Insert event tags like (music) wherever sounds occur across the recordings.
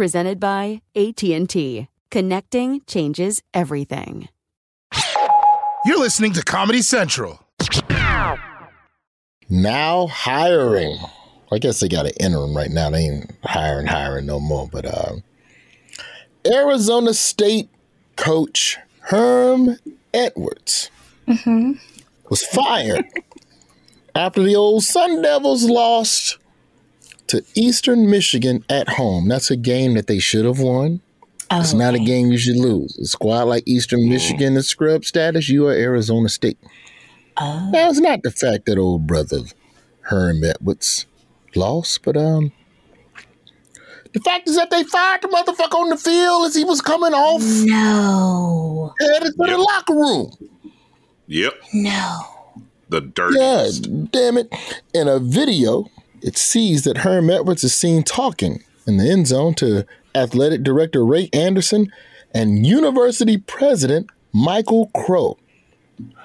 presented by AT&T. Connecting changes everything. You're listening to Comedy Central. Now hiring. I guess they got an interim right now. They ain't hiring, hiring no more. But uh, Arizona State coach Herm Edwards mm-hmm. was fired (laughs) after the old Sun Devils lost to Eastern Michigan at home. That's a game that they should have won. Oh, it's not okay. a game you should lose. A squad like Eastern Michigan is scrub status. You are Arizona State. Oh. Now it's not the fact that old brother Herm Edwards lost, but um, the fact is that they fired the motherfucker on the field as he was coming off. No. Headed to yep. the locker room. Yep. No. The dirtiest. Yeah, damn it. In a video it sees that Herm Edwards is seen talking in the end zone to athletic director Ray Anderson and university president Michael Crow. Really?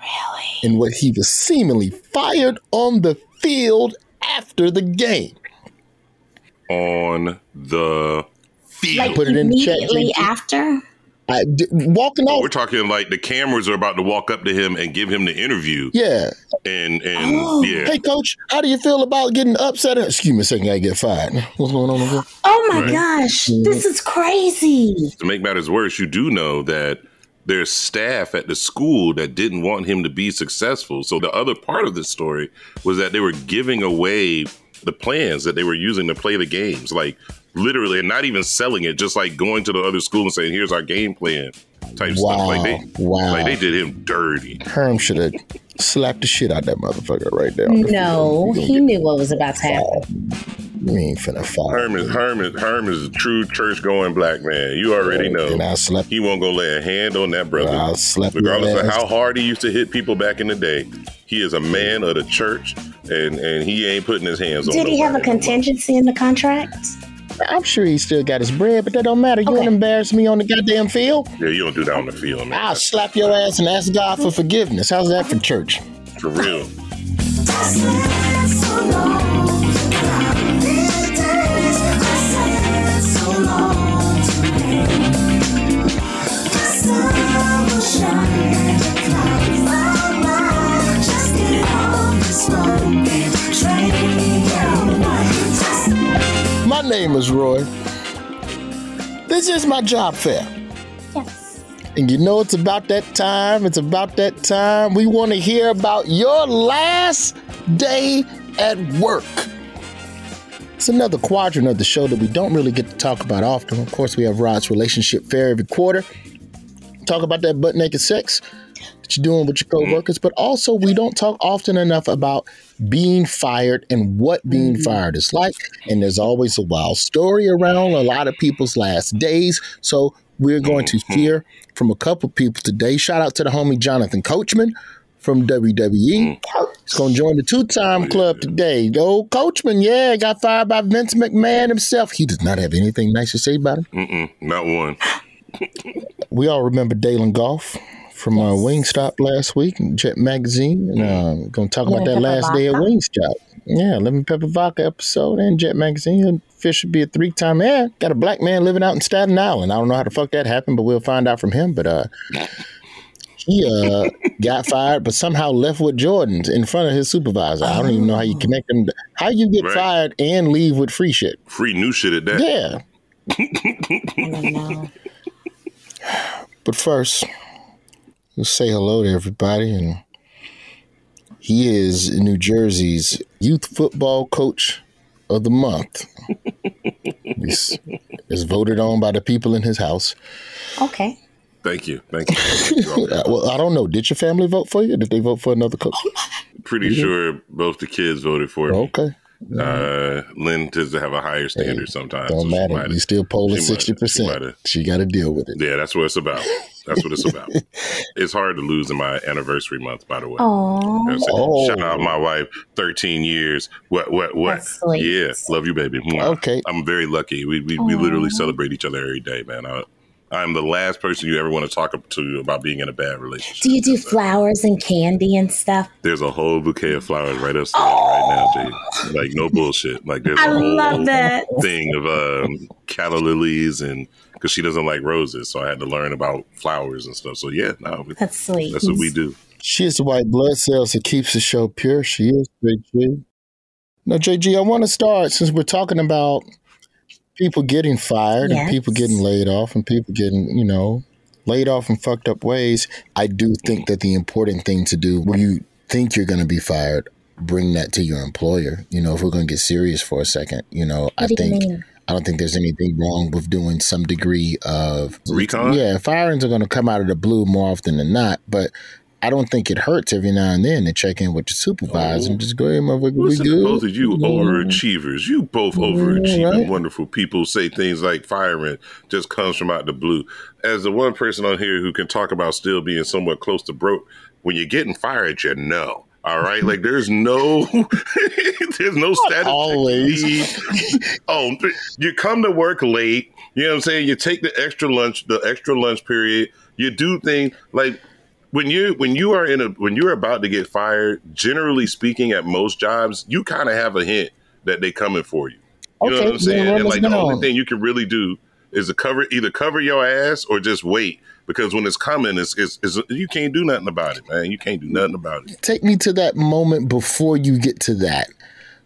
In what he was seemingly fired on the field after the game. On the field. Like Put it in immediately after? I, d- walking off. we're talking like the cameras are about to walk up to him and give him the interview. Yeah. And and oh. yeah. Hey, coach, how do you feel about getting upset? Excuse me a second, I get fired. What's going on over Oh my right. gosh, mm-hmm. this is crazy. To make matters worse, you do know that there's staff at the school that didn't want him to be successful. So the other part of this story was that they were giving away the plans that they were using to play the games. Like literally, and not even selling it, just like going to the other school and saying, "Here's our game plan." Type wow. stuff. Like they, wow. like they did him dirty. Herm should have slapped the shit out that motherfucker right there. No, he knew what was about to happen. You ain't finna fall. Herm is Herm is Herm is a true church going black man. You already know. And I slept. He won't go lay a hand on that brother. I slept. Regardless of how hard he used to hit people back in the day, he is a man of the church, and and he ain't putting his hands Did on. Did he have a contingency in the contract? I'm sure he still got his bread, but that don't matter. You okay. don't embarrass me on the goddamn field. Yeah, you don't do that on the field, man. I'll slap your ass and ask God for forgiveness. How's that for church? For real. Name is Roy. This is my job fair. Yes. And you know it's about that time. It's about that time. We want to hear about your last day at work. It's another quadrant of the show that we don't really get to talk about often. Of course, we have Rod's relationship fair every quarter. Talk about that butt naked sex that you're doing with your coworkers, but also we don't talk often enough about being fired and what being mm-hmm. fired is like. And there's always a wild story around a lot of people's last days. So we're going to mm-hmm. hear from a couple people today. Shout out to the homie Jonathan Coachman from WWE. He's going to join the two time club today. Yo, Coachman, yeah, got fired by Vince McMahon himself. He does not have anything nice to say about him. Mm-mm, not one. (laughs) we all remember Dalen Goff from uh, Wingstop last week, Jet Magazine. And uh, going to talk about that last vodka. day at Wingstop. Yeah, Lemon Pepper Vodka episode and Jet Magazine. Fish should be a three time man. Got a black man living out in Staten Island. I don't know how the fuck that happened, but we'll find out from him. But uh, he uh, got fired, but somehow left with Jordans in front of his supervisor. I don't even know how you connect them. How you get Right. fired and leave with free shit? Free new shit at that. Yeah. I don't know. (sighs) But first, let's say hello to everybody. And he is New Jersey's youth football coach of the month. (laughs) He's is voted on by the people in his house. Okay. Thank you. Thank you. Thank you. (laughs) Uh, well, I don't know. Did your family vote for you? Did they vote for another coach? Pretty sure both the kids voted for me. Okay. Uh, Lynn tends to have a higher standard sometimes. so Don't she matter. might- You still polling sixty percent. might- She got to deal with it. Yeah, that's what it's about. That's what it's (laughs) about. it's hard to lose in my anniversary month, by the way. Oh, That's it. Oh. Shout out my wife, 13 years. What, what, what? Yeah, love you, baby. Okay. I'm very lucky. We, we, we literally celebrate each other every day, man. I, I'm the last person you ever want to talk to about being in a bad relationship. do you do flowers and candy and stuff? There's a whole bouquet of flowers right upstairs right now, Jade. Like, no bullshit. Like, there's a I whole love that. thing of um, calla lilies and because she doesn't like roses, so I had to learn about flowers and stuff. So yeah, no, That's sweet. that's what we do. She is the white blood cells that keeps the show pure. She is JG. Now, JG, I want to start since we're talking about people getting fired and people getting laid off and people getting, you know, laid off in fucked up ways. I do think that the important thing to do when you think you're going to be fired, bring that to your employer. You know, if we're going to get serious for a second, you know, I What do you think. mean? I don't think there's anything wrong with doing some degree of Recon? Yeah, firings are going to come out of the blue more often than not, but I don't think it hurts every now and then to check in with your supervisor and oh. just go, hey, motherfucker, we Listen to good? both of you overachievers. You both overachieving, right. wonderful people say things like firing just comes from out the blue. As the one person on here who can talk about still being somewhat close to broke, when you're getting fired, you know. All right, like there's no, (laughs) there's no status. always. oh, you come to work late. You know what I'm saying? You take the extra lunch, the extra lunch period. You do things like when you when you are in a when you're about to get fired. Generally speaking, at most jobs, you kind of have a hint that they coming for you. You know what I'm saying? and like the only thing you can really do is to cover either cover your ass or just wait because when it's coming, it's, it's, it's you can't do nothing about it, man. You can't do nothing about it. Take me to that moment before you get to that.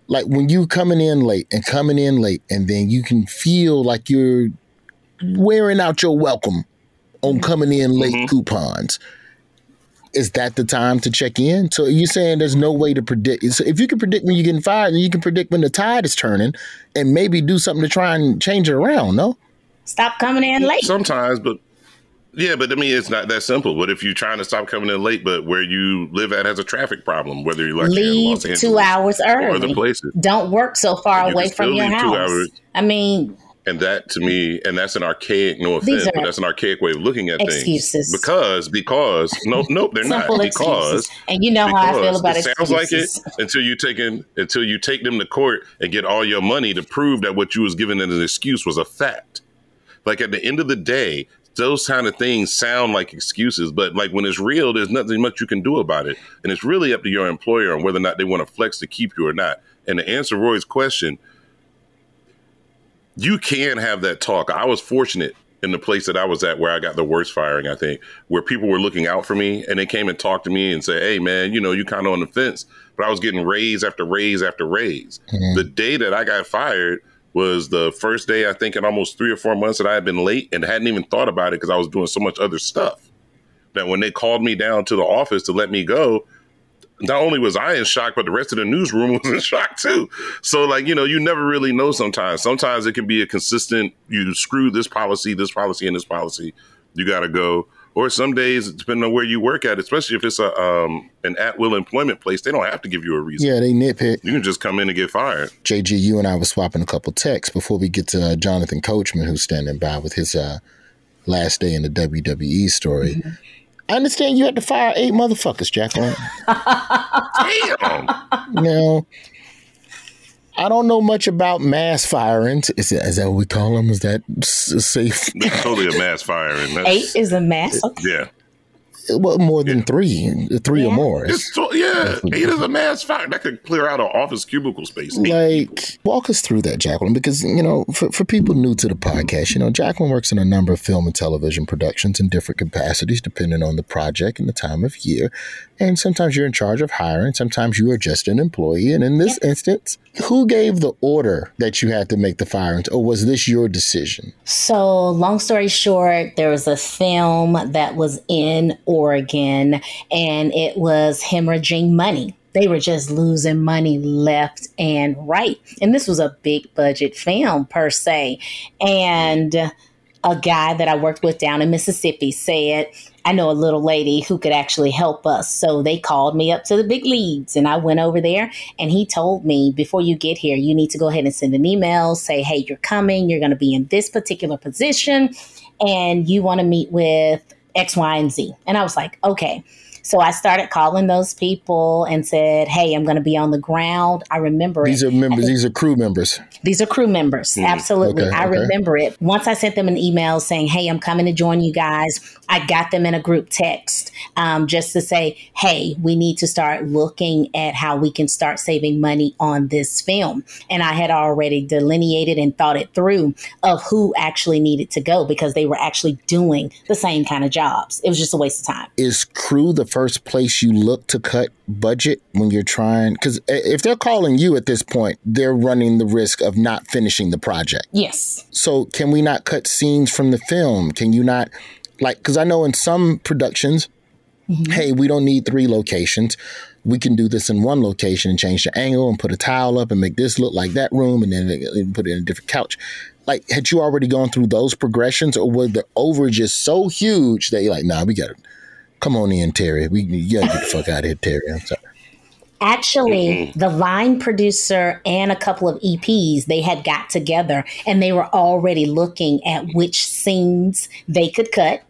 Like when you coming in late and coming in late, and then you can feel like you're wearing out your welcome on coming in late Mm-hmm. coupons. Is that the time to check in? So you're saying there's no way to predict. So if you can predict when you're getting fired, then you can predict when the tide is turning, and maybe do something to try and change it around. No, Stop coming in late. Sometimes, but yeah, but I mean, it's not that simple. What if you're trying to stop coming in late, but where you live at has a traffic problem? Whether you're like Leave two hours early. or other early. places, Don't work so far You away from your house. hours. I mean, and that to me, and that's an archaic. No offense, but that's an archaic way of looking at excuses. things. Because, because no, no, they're not. Because excuses. And you know how I feel about it sounds like it (laughs) until you take in, until you take them to court and get all your money to prove that what you was given as an excuse was a fact. Like at the end of the day, those kind of things sound like excuses, but like when it's real, there's nothing much you can do about it, and it's really up to your employer on whether or not they want to flex to keep you or not. And to answer Roy's question, you can have that talk. I was fortunate in the place that I was at where I got the worst firing, I think, where people were looking out for me and they came and talked to me and say, Hey man, you know, you kind of on the fence, but I was getting raise after raise after raise. Mm-hmm. The day that I got fired was the first day, I think in almost three or four months that I had been late and hadn't even thought about it because I was doing so much other stuff. That when they called me down to the office to let me go, not only was I in shock, but the rest of the newsroom (laughs) was in shock too. So, like, you know, you never really know sometimes. Sometimes it can be a consistent, you screw this policy, this policy, and this policy. You got to go. Or some days, depending on where you work at, especially if it's a um, an at will employment place, they don't have to give you a reason. yeah, they nitpick. You can just come in and get fired. JG, you and I were swapping a couple texts before we get to uh, Jonathan Coachman, who's standing by with his uh, last day in the WWE story. Mm-hmm. I understand you had to fire eight motherfuckers, Jacqueline. (laughs) Damn. now, I don't know much about mass firings. Is, it, is that what we call them? Is that safe? (laughs) It's totally a mass firing. That's, eight is a mass. Yeah. well, more than three, three or more. It's tw- yeah, eight is a mass fire. That could clear out an office cubicle space. Eight like walk us through that jacqueline because you know for, for people new to the podcast you know jacqueline works in a number of film and television productions in different capacities depending on the project and the time of year and sometimes you're in charge of hiring sometimes you are just an employee and in this instance who gave the order that you had to make the firings or was this your decision So, long story short, there was a film that was in Oregon and it was hemorrhaging money. They were just losing money left and right. And this was a big budget film, per se. And a guy that I worked with down in Mississippi said, I know a little lady who could actually help us. So they called me up to the big leagues and I went over there and he told me before you get here, you need to go ahead and send an email, say, hey, you're coming, you're going to be in this particular position and you want to meet with X, Y, and Z. And I was like, okay. So I started calling those people and said, hey, I'm going to be on the ground. I remember these it. are members these are crew members These are crew members. Absolutely. Okay, I okay. remember it. Once I sent them an email saying, hey, I'm coming to join you guys, I got them in a group text um, just to say, hey, we need to start looking at how we can start saving money on this film. And I had already delineated and thought it through of who actually needed to go because they were actually doing the same kind of jobs. It was just a waste of time. is crew the first place you look to cut budget when you're trying because eh, if they're calling you at this point they're running the risk of not finishing the project. Yes. so can we not cut scenes from the film? Can you not like because i know in some productions mm-hmm. hey we don't need three locations. We can do this in one location and change the angle and put a tile up and make this look like that room and then put it in a different couch. Like had you already gone through those progressions or were the overages so huge that you're like nah we got it come on in terry we you gotta get the fuck out of here terry i'm sorry Actually, the line producer and a couple of EPs, they had got together and they were already looking at which scenes they could cut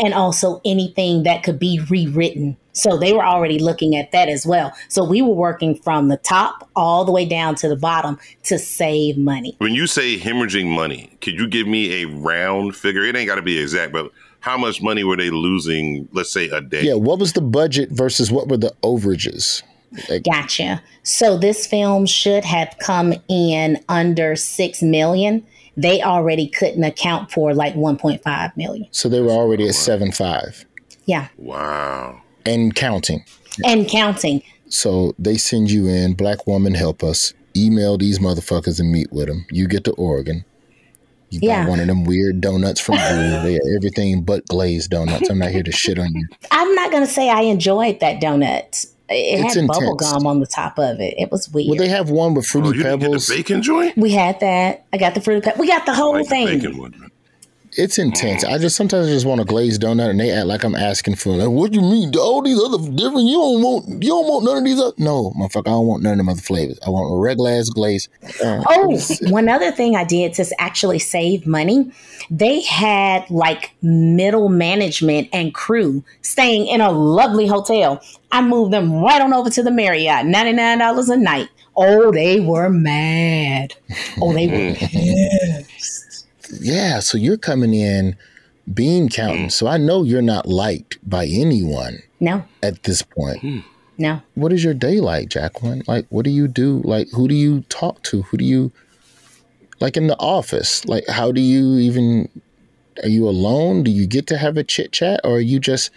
and also anything that could be rewritten. So they were already looking at that as well. So we were working from the top all the way down to the bottom to save money. When you say hemorrhaging money, could you give me a round figure? It ain't got to be exact, but how much money were they losing, let's say, a day? yeah what was the budget versus what were the overages Gotcha. So this film should have come in under 6 million. They already couldn't account for like 1.5 million. so they were already at seven five Yeah. Wow. and counting And counting. So they send you in, black woman, help us. Email these motherfuckers and meet with them. You get to Oregon. You buy Yeah. one of them weird donuts from Brew. They are everything but glazed donuts. I'm not here to shit on you. I'm not going to say I enjoyed that donut. It It's had bubble gum on the top of it. It was weird. Well, they have one with Oh, fruity you didn't get pebbles. the bacon joint? we had that. I got the fruity. Pe- we got the I whole like the thing. bacon one. It's intense. I just sometimes I just want a glazed donut, and they act like I'm asking for. Like, what do you mean? All these other different? You don't want? You don't want none of these? Other? No, motherfucker. I don't want none of them other flavors. I want a regular ass glaze. Uh, Oh, one other thing I did to actually save money, they had like middle management and crew staying in a lovely hotel. I moved them right on over to the Marriott, $99 a night. Oh, they were mad. Oh, they were (laughs) yeah. So you're coming in bean counting. Mm. So I know you're not liked by anyone No, at this point. Hmm. no. What is your day like, Jacqueline? Like, what do you do? Like, who do you talk to? Who do you like in the office? Like, how do you even? Are you alone? Do you get to have a chit chat, or are you just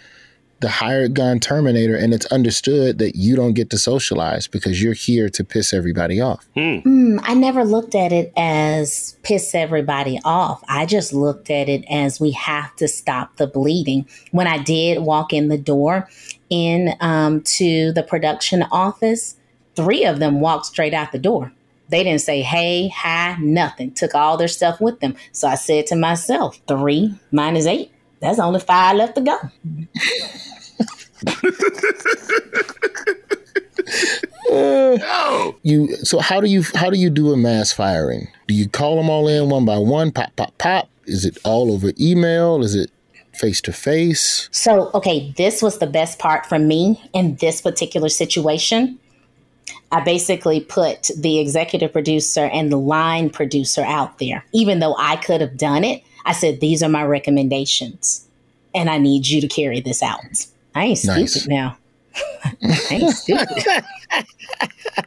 the hired gun terminator? And it's understood that you don't get to socialize because you're here to piss everybody off. Mm, I never looked at it as piss everybody off. I just looked at it as we have to stop the bleeding. When I did walk in the door in um, to the production office, three of them walked straight out the door. They didn't say hey, hi, nothing. Took all their stuff with them. So I said to myself, three minus eight. That's only five left to go. Oh, You so how do you how do you do a mass firing? Do you call them all in one by one? Pop, pop, pop. Is it all over email? Is it face to face? So, okay, this was the best part for me in this particular situation. I basically put the executive producer and the line producer out there. Even though I could have done it, I said, These are my recommendations, and I need you to carry this out. I ain't stupid Nice. now. (laughs) I ain't stupid. I ain't stupid.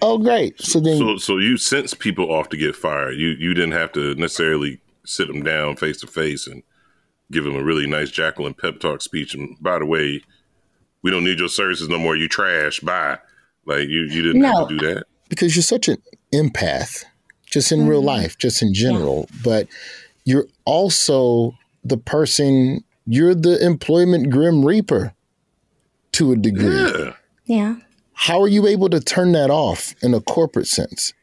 Oh, great. So then, So, so you sent people off to get fired. You you didn't have to necessarily sit them down face to face and give them a really nice Jacqueline pep talk speech. And by the way, we don't need your services no more. You trash. Bye. Like you, you didn't No. have to do that. because you're such an empath, just in real mm-hmm. life, just in general, but you're also the person, you're the employment grim reaper to a degree. Yeah. Yeah. How are you able to turn that off in a corporate sense?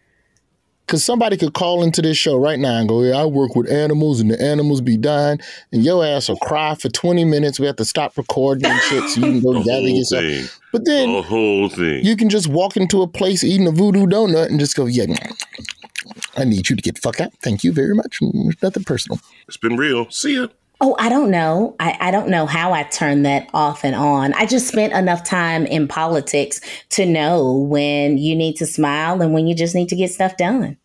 Because somebody could call into this show right now and go, Yeah, I work with animals and the animals be dying, and your ass will cry for 20 minutes. We have to stop recording and shit so you can go (laughs) The gather yourself. thing. But then The whole thing. you can just walk into a place eating a voodoo donut and just go, Yeah, (tsk) I need you to get the fuck out. Thank you very much. Mm, nothing personal. it's been real. See ya. Oh, I don't know. I, I don't know how I turned that off and on. I just spent enough time in politics to know when you need to smile and when you just need to get stuff done.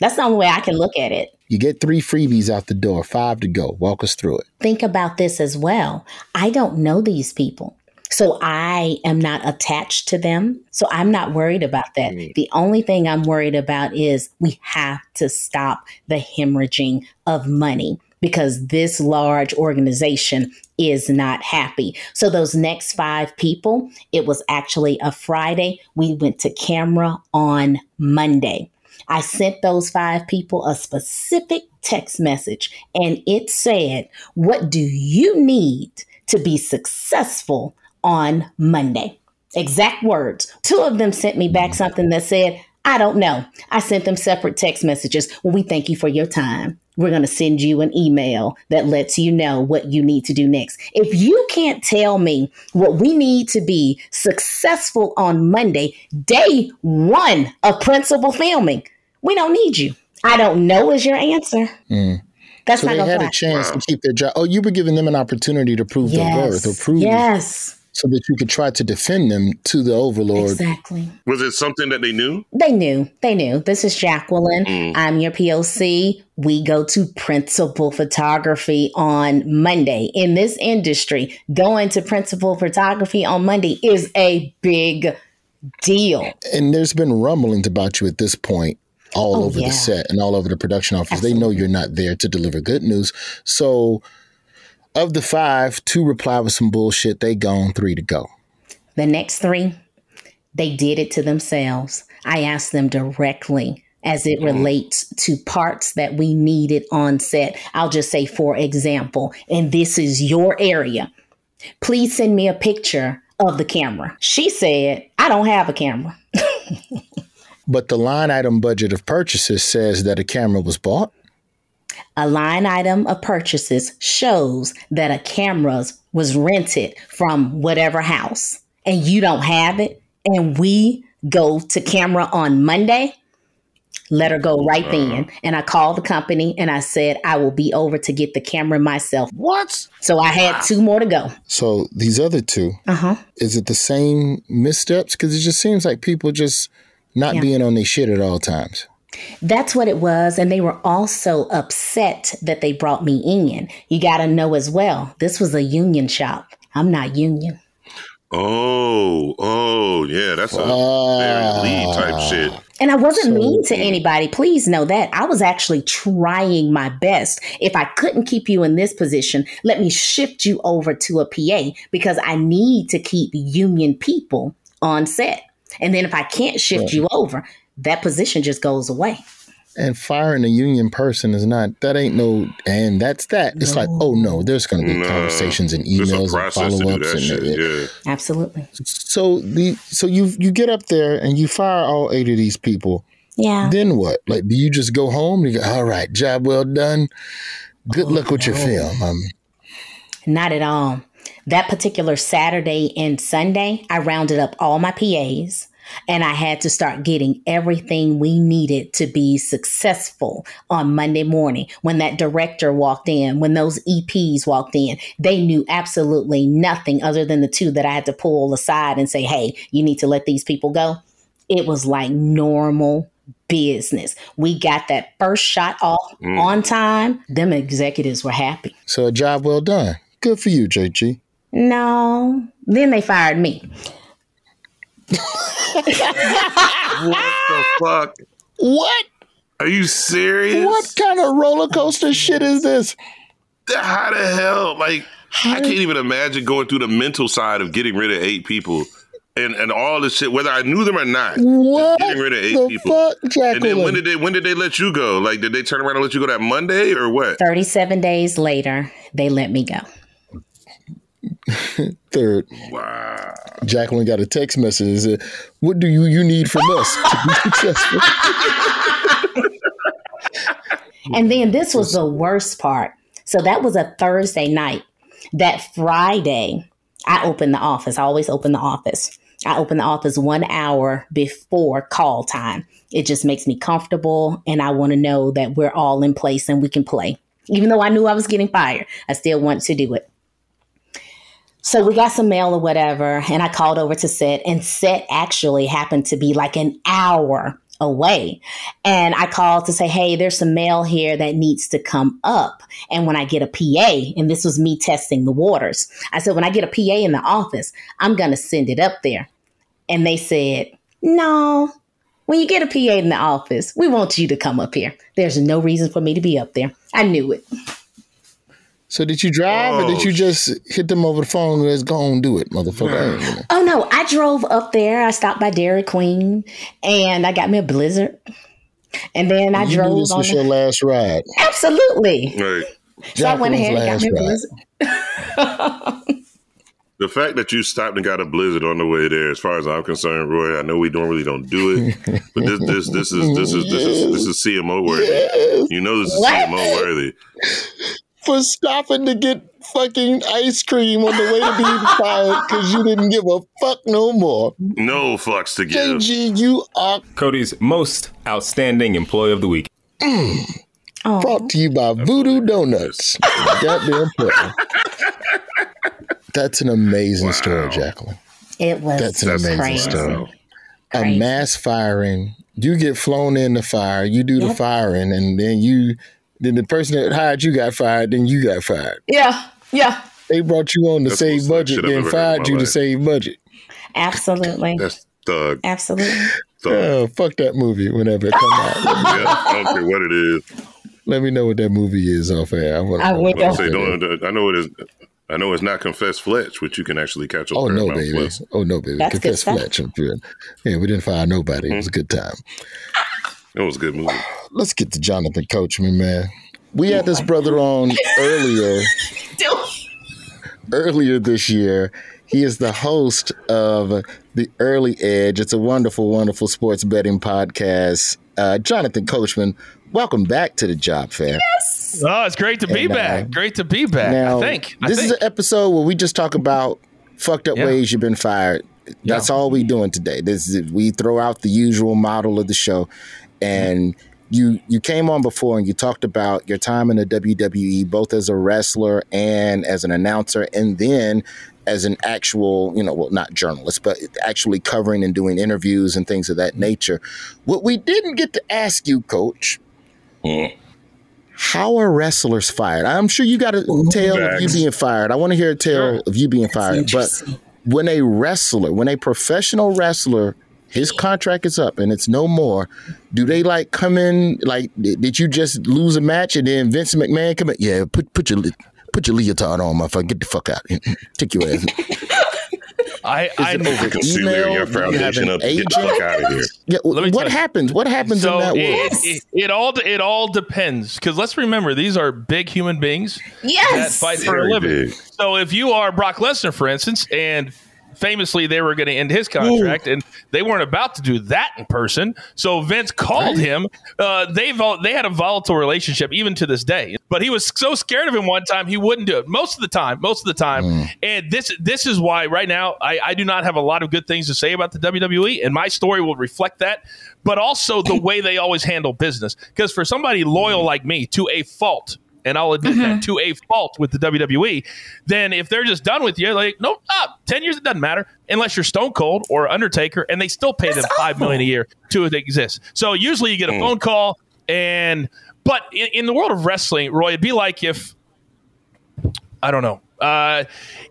That's the only way I can look at it. You get three freebies out the door, five to go. Walk us through it. Think about this as well. I don't know these people. So I am not attached to them. So I'm not worried about that. The only thing I'm worried about is we have to stop the hemorrhaging of money because this large organization is not happy. So those next five people, it was actually a Friday. We went to camera on Monday. I sent those five people a specific text message and it said, What do you need to be successful on Monday? Exact words. Two of them sent me back something that said, I don't know. I sent them separate text messages. Well, we thank you for your time. We're going to send you an email that lets you know what you need to do next. If you can't tell me what we need to be successful on Monday, day one of principal filming, we don't need you. I don't know is your answer. Mm. That's So not they had to a chance to keep their job. Oh, you were giving them an opportunity to prove their worth or prove yes, so that you could try to defend them to the overlord. exactly. Was it something that they knew? They knew. They knew. This is Jacqueline. Mm. I'm your POC. We go to principal photography on Monday. In this industry, going to principal photography on Monday is a big deal. And there's been rumblings about you at this point all Oh, over yeah. the set and all over the production office. They know you're not there to deliver good news. So of the five, two reply with some bullshit. They gone, three to go. The next three, they did it to themselves. I asked them directly as it mm-hmm. relates to parts that we needed on set. I'll just say, for example, and this is your area. Please send me a picture of the camera. She said, I don't have a camera. (laughs) But the line item budget of purchases says that a camera was bought. A line item of purchases shows that a camera was rented from whatever house and you don't have it. And we go to camera on Monday. Let her go right then. And I called the company and I said, I will be over to get the camera myself. What? So I had two more to go. So these other two, Uh huh. is it the same missteps? Because it just seems like people just not Yeah. being on their shit at all times. That's what it was. And they were also upset that they brought me in. You got to know as well, this was a union shop. I'm not union. Oh, oh, yeah, that's a very lead type shit. And I wasn't So- mean to anybody. Please know that. I was actually trying my best. If I couldn't keep you in this position, let me shift you over to a PA because I need to keep union people on set. And then if I can't shift you over, that position just goes away. And firing a union person is not that ain't no and that's that. It's like, oh no, there's gonna be No, conversations and emails and follow ups and shit. Yeah. Absolutely. so the so you you get up there and you fire all eight of these people. Yeah. Then what? Like do you just go home and you go, all right, job well done. Good luck with your film. Um, Not at all. That particular Saturday and Sunday, I rounded up all my PAs and I had to start getting everything we needed to be successful on Monday morning. When that director walked in, when those EPs walked in, they knew absolutely nothing other than the two that I had to pull aside and say, hey, you need to let these people go. It was like normal business. We got that first shot off mm. on time. Them executives were happy. so a job well done. Good for you, JG. No. Then they fired me. (laughs) what the fuck? What? Are you serious? What kind of roller coaster shit is this? How the hell? Like, I can't even imagine going through the mental side of getting rid of eight people and, and all this shit, whether I knew them or not. What Getting rid of eight the people. fuck, And then when did they when did they let you go? Like, did they turn around and let you go that Monday or what? 37 days later, they let me go. (laughs) Third, Wow. Jacqueline got a text message. that said, What do you, you need from us to be (laughs) successful? And then this was the worst part. So that was a Thursday night. That Friday, I opened the office. I always open the office. I open the office one hour before call time. It just makes me comfortable, and I want to know that we're all in place and we can play. Even though I knew I was getting fired, I still want to do it. So we got some mail or whatever, and I called over to set, and set actually happened to be like an hour away. And I called to say, hey, there's some mail here that needs to come up. And when I get a PA, and this was me testing the waters, I said, when I get a PA in the office, I'm going to send it up there. And they said, no, when you get a PA in the office, we want you to come up here. There's no reason for me to be up there. I knew it. So did you drive or did you Oh, just hit them over the phone and let's go and do it, motherfucker? I Oh no, I drove up there. I stopped by Dairy Queen and I got me a blizzard. And then I You knew drove this on. was the- your last ride. Absolutely. Right. So I went ahead and got me a blizzard. (laughs) The fact that you stopped and got a blizzard on the way there, as far as I'm concerned, Roy, I know we normally don't do it, but this this this is this is this is this is (laughs) CMO worthy. Yes. You know this is What? CMO worthy. For stopping to get fucking ice cream on the way to being fired because you didn't give a fuck no more. No fucks to give. JG, you are Cody's most outstanding employee of the week. Mm. Oh. brought to you by Voodoo Donuts. (laughs) Goddamn play. That's an amazing story, Jacqueline. It was That's an amazing crazy. story. A mass firing. You get flown in to fire. You do the firing, and then you, then the person that hired you got fired. Then you got fired. Yeah, yeah, They brought you on to That's save the most budget, shit then ever heard in fired my you to life. save budget. absolutely, That's thug. absolutely. thug. Oh, fuck that movie whenever it come out. Yeah, I don't care what it is. Let me know what that movie is off air. I, wanna I know. will. I say, don't, I know it is. I know it's not confess Fletch, which you can actually catch on Oh no, baby! Plus. Oh no, baby! That's good Confess. Fletch. I'm good. Yeah, we didn't fire nobody. It was hmm. a good time. It was a good movie. Let's get to Jonathan Coachman, man. We had this brother on earlier, (laughs) earlier this year. He is the host of the Early Edge. It's a wonderful, wonderful sports betting podcast. Uh, Jonathan Coachman, welcome back to the job fair. Yes. Oh, it's great to be And, uh, back. Great to be back. Now, I think. I this think. is an episode where we just talk about fucked up Yeah. ways you've been fired. That's all we're doing today. This is we throw out the usual model of the show, and you you came on before and you talked about your time in the WWE, both as a wrestler and as an announcer, and then as an actual, you know, well, not journalist, but actually covering and doing interviews and things of that nature. What we didn't get to ask you, Coach, how are wrestlers fired? I'm sure you got a tale of you being fired. I want to hear a tale Sure. of you being fired. But when a wrestler, when a professional wrestler, his contract is up and it's no more, do they like come in like did did you just lose a match and then Vince McMahon come in? Yeah, put put your put your leotard on, motherfucker. Get the fuck out. (laughs) Take your ass. I, I it over Conceal your email? You have foundation an up. Get the fuck out of here. Yeah, Let me what happens? What happens so in that it, world? it, it all it all depends because let's remember these are big human beings that Yes. fight for a living. big. So if you are Brock Lesnar, for instance, and famously they were going to end his contract, and they weren't about to do that in person, so Vince called him. Uh, they vol- they had a volatile relationship even to this day, but he was so scared of him one time he wouldn't do it. Most of the time, most of the time, and this this is why right now I, I do not have a lot of good things to say about the WWE, and my story will reflect that. But also the (laughs) way they always handle business, because for somebody loyal like me, to a fault, and I'll admit that to a fault with the WWE, then if they're just done with you, like, nope, ah, 10 years, it doesn't matter unless you're Stone Cold or Undertaker, and they still pay them 5 million a year to exist. So usually you get a phone call, and, but in, in the world of wrestling, Roy, it'd be like if, I don't know, Uh,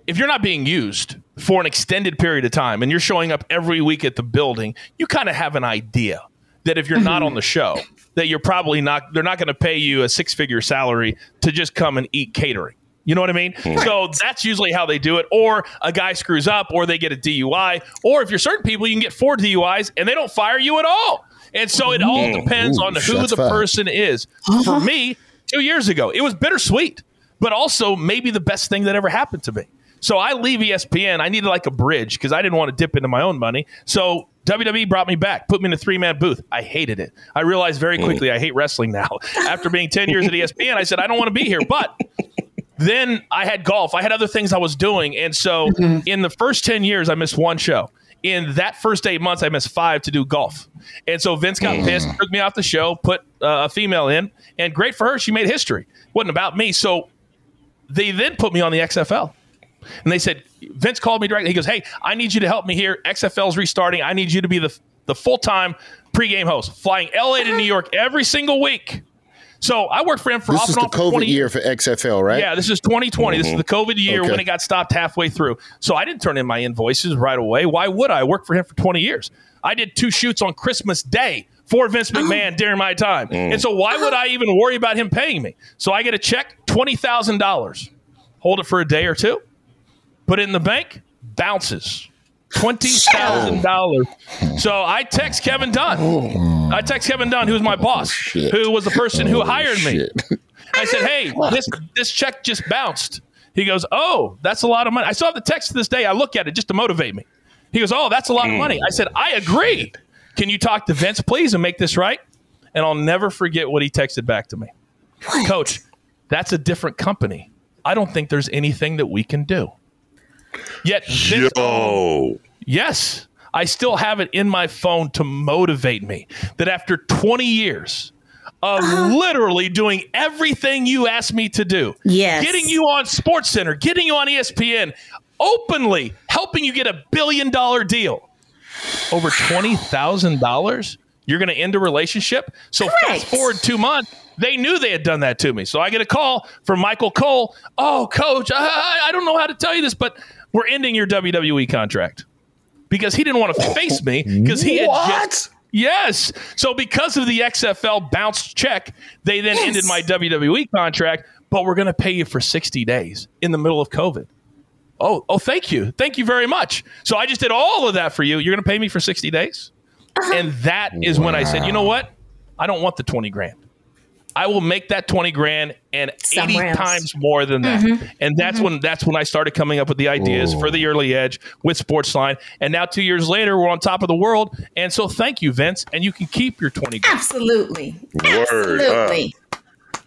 if you're not being used for an extended period of time and you're showing up every week at the building, you kind of have an idea that if you're not on mm-hmm. the show, that you're probably not, they're not going to pay you a six figure salary to just come and eat catering. You know what I mean? Mm-hmm. So that's usually how they do it. Or a guy screws up, or they get a DUI. Or if you're certain people, you can get four DUIs and they don't fire you at all. And so it all mm-hmm. depends Ooh, on who the person is. Uh-huh. For me, two years ago, it was bittersweet, but also maybe the best thing that ever happened to me. So I leave ESPN. I needed like a bridge because I didn't want to dip into my own money. So WWE brought me back, put me in a three man booth. I hated it. I realized very mm. quickly I hate wrestling now. (laughs) After being 10 years at ESPN, I said, I don't want to be here. But then I had golf. I had other things I was doing. And so mm-hmm. in the first 10 years, I missed one show. In that first eight months, I missed five to do golf. And so Vince got mm. pissed, took me off the show, put uh, a female in, and great for her. She made history. wasn't about me. So they then put me on the XFL. And they said, Vince called me directly. He goes, Hey, I need you to help me here. XFL's restarting. I need you to be the, the full time pregame host, flying LA to New York every single week. So I worked for him for This off is and the for 20 COVID year for XFL, right? yeah, this is 2020. This is mm-hmm. the COVID year Okay. when it got stopped halfway through. So I didn't turn in my invoices right away. Why would I? I worked for him for 20 years. I did two shoots on Christmas Day for Vince McMahon (gasps) during my time. Mm. And so why would I even worry about him paying me? So I get a check, $20,000. Hold it for a day or two, put it in the bank, bounces. $20,000. So I text Kevin Dunn. I text Kevin Dunn, who's my boss, shit. who was the person who Oh, hired me. I said, "Hey, (laughs) this this check just bounced." He goes, "Oh, that's a lot of money." I still have the text to this day. I look at it just to motivate me. He goes, "Oh, that's a lot of money." I said, "I agree. Can you talk to Vince, please, and make this right?" And I'll never forget what he texted back to me. Coach, that's a different company. I don't think there's anything that we can do. Yet, Vince, Yo. Yes, I still have it in my phone to motivate me that after 20 years of uh-huh. literally doing everything you asked me to do, Yes. getting you on Sports Center, getting you on ESPN, openly helping you get a billion dollar deal, over $20,000, you're going to end a relationship. So Correct. fast forward two months. They knew they had done that to me. So I get a call from Michael Cole. Oh, coach, I, I don't know how to tell you this, but we're ending your WWE contract because he didn't want to face me because he had just yes. So because of the XFL bounced check, they then Yes. ended my WWE contract. But we're going to pay you for sixty days in the middle of COVID. Oh, oh, thank you, thank you very much. So I just did all of that for you. You're going to pay me for sixty days, uh-huh. and that is when I said, you know what? I don't want the twenty grand. I will make that 20 grand and 80 Somewhere else. times more than that. And that's when that's when I started coming up with the ideas for the early edge with Sportsline. And now 2 years later we're on top of the world. And so thank you Vince and you can keep your 20 grand. Absolutely. Word up. Absolutely.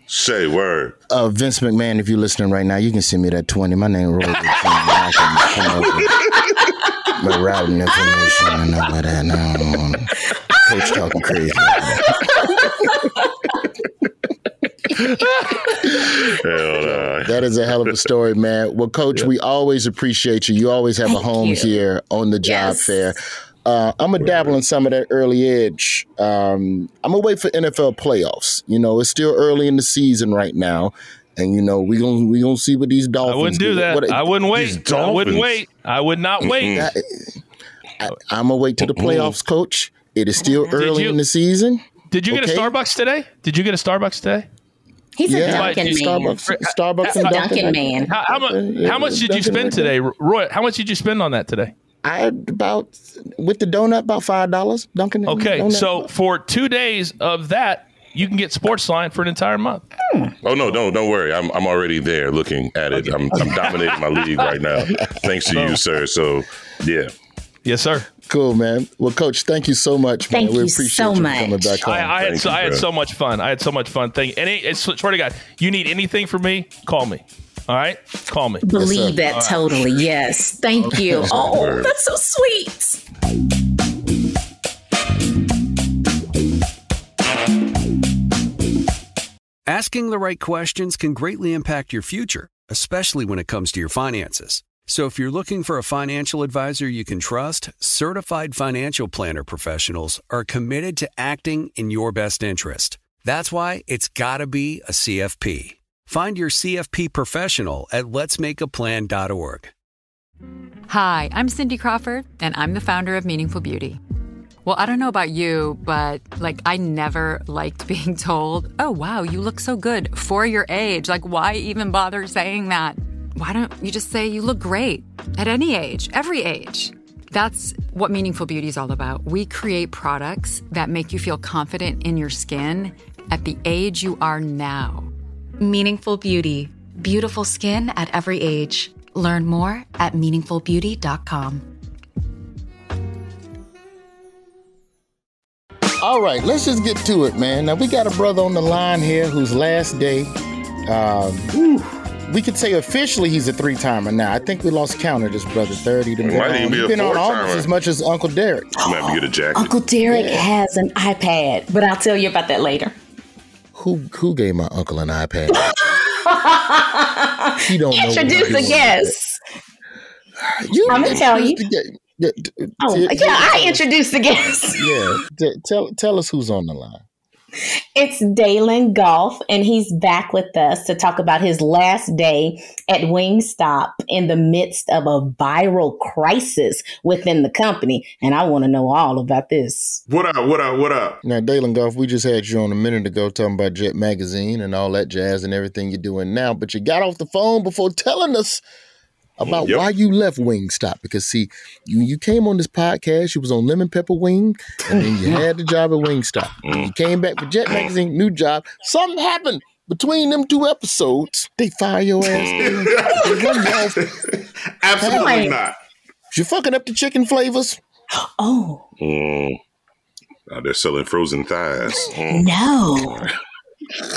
Say word. Uh, Vince McMahon, if you're listening right now, you can send me that 20. My name is Roy. I can come up my routing information and all of that. No, Coach talking crazy. (laughs) Hell nah. That is a hell of a story, man. Well, Coach, we always appreciate you. You always have a home you. here on the job Yes. fair. Uh, I'm gonna dabble in some of that early edge. Um, I'm gonna wait for NFL playoffs. You know, it's still early in the season right now, and you know we gonna we gonna see what these Dolphins. I wouldn't do that. What- I wouldn't wait. These I wouldn't wait. I would not wait. I, I'm gonna wait to the playoffs, Coach. It is still early you- in the season. Did you get a Starbucks today? Did you get a Starbucks today? He's a Yeah, Dunkin' man. Starbucks, uh, Starbucks, and Dunkin' Dunkin'. man. How, how, mu- Yeah, how much did you spend today, Roy? How much did you spend on that today? I had about with the donut about five dollars. Dunkin'. Okay, donut. so for two days of that, you can get Sportsline for an entire month. Oh no, no, don't worry. I'm I'm already there looking at it. I'm I'm dominating my league right now. Thanks to (laughs) you, sir. So yeah. Yes, sir. Cool, man. Well, Coach, thank you so much, man. Thank we you appreciate so you much. coming back home. I, I had so, you, I had so much fun. I had so much fun. Thank Any, I swear to God, you need anything from me? Call me. All right, call me. Believe that totally. Yes. Thank you. Oh, that's so sweet. Asking the right questions can greatly impact your future, especially when it comes to your finances. So if you're looking for a financial advisor you can trust, certified financial planner professionals are committed to acting in your best interest. That's why it's got to be a CFP. Find your CFP professional at letsmakeaplan.org. Hi, I'm Cindy Crawford, and I'm the founder of Meaningful Beauty. Well, I don't know about you, but like, I never liked (laughs) being told, oh, wow, you look so good for your age. Like, why even bother saying that? Why don't you just say you look great at any age, every age? That's what Meaningful Beauty is all about. We create products that make you feel confident in your skin at the age you are now. Meaningful Beauty. Beautiful skin at every age. Learn more at meaningfulbeauty.com. All right, let's just get to it, man. Now we got a brother on the line here whose last day, um, we could say officially he's a three timer now. I think we lost count of this brother. Thirty to Might even be He's a been on four-timer. almost as much as Uncle Derek. Might be get a jacket. Uncle Derek has an iPad, but I'll tell you about that later. Who who gave my uncle an iPad? (laughs) he don't know. what Introduce he the doing. guest. You I'm gonna tell you. introduce the guest. Yeah, d- Oh, t- yeah, I introduced the guest. Yeah, t- tell tell us who's on the line. It's Dalen Goff, and he's back with us to talk about his last day at Wingstop in the midst of a viral crisis within the company. And I want to know all about this. What up? What up? What up? Now, Dalen Goff, we just had you on a minute ago talking about Jet Magazine and all that jazz and everything you're doing now, but you got off the phone before telling us about Yep. why you left Wingstop. Because see, you you came on this podcast, you was on Lemon Pepper Wing, and then you (laughs) had the job at Wingstop. You came back for Jet Magazine, new job. Something happened between them two episodes. They fire your ass. They run. (laughs) Absolutely not. You fucking up the chicken flavors. (gasps) Oh Mm. Now they're selling frozen thighs. Mm. no! (laughs)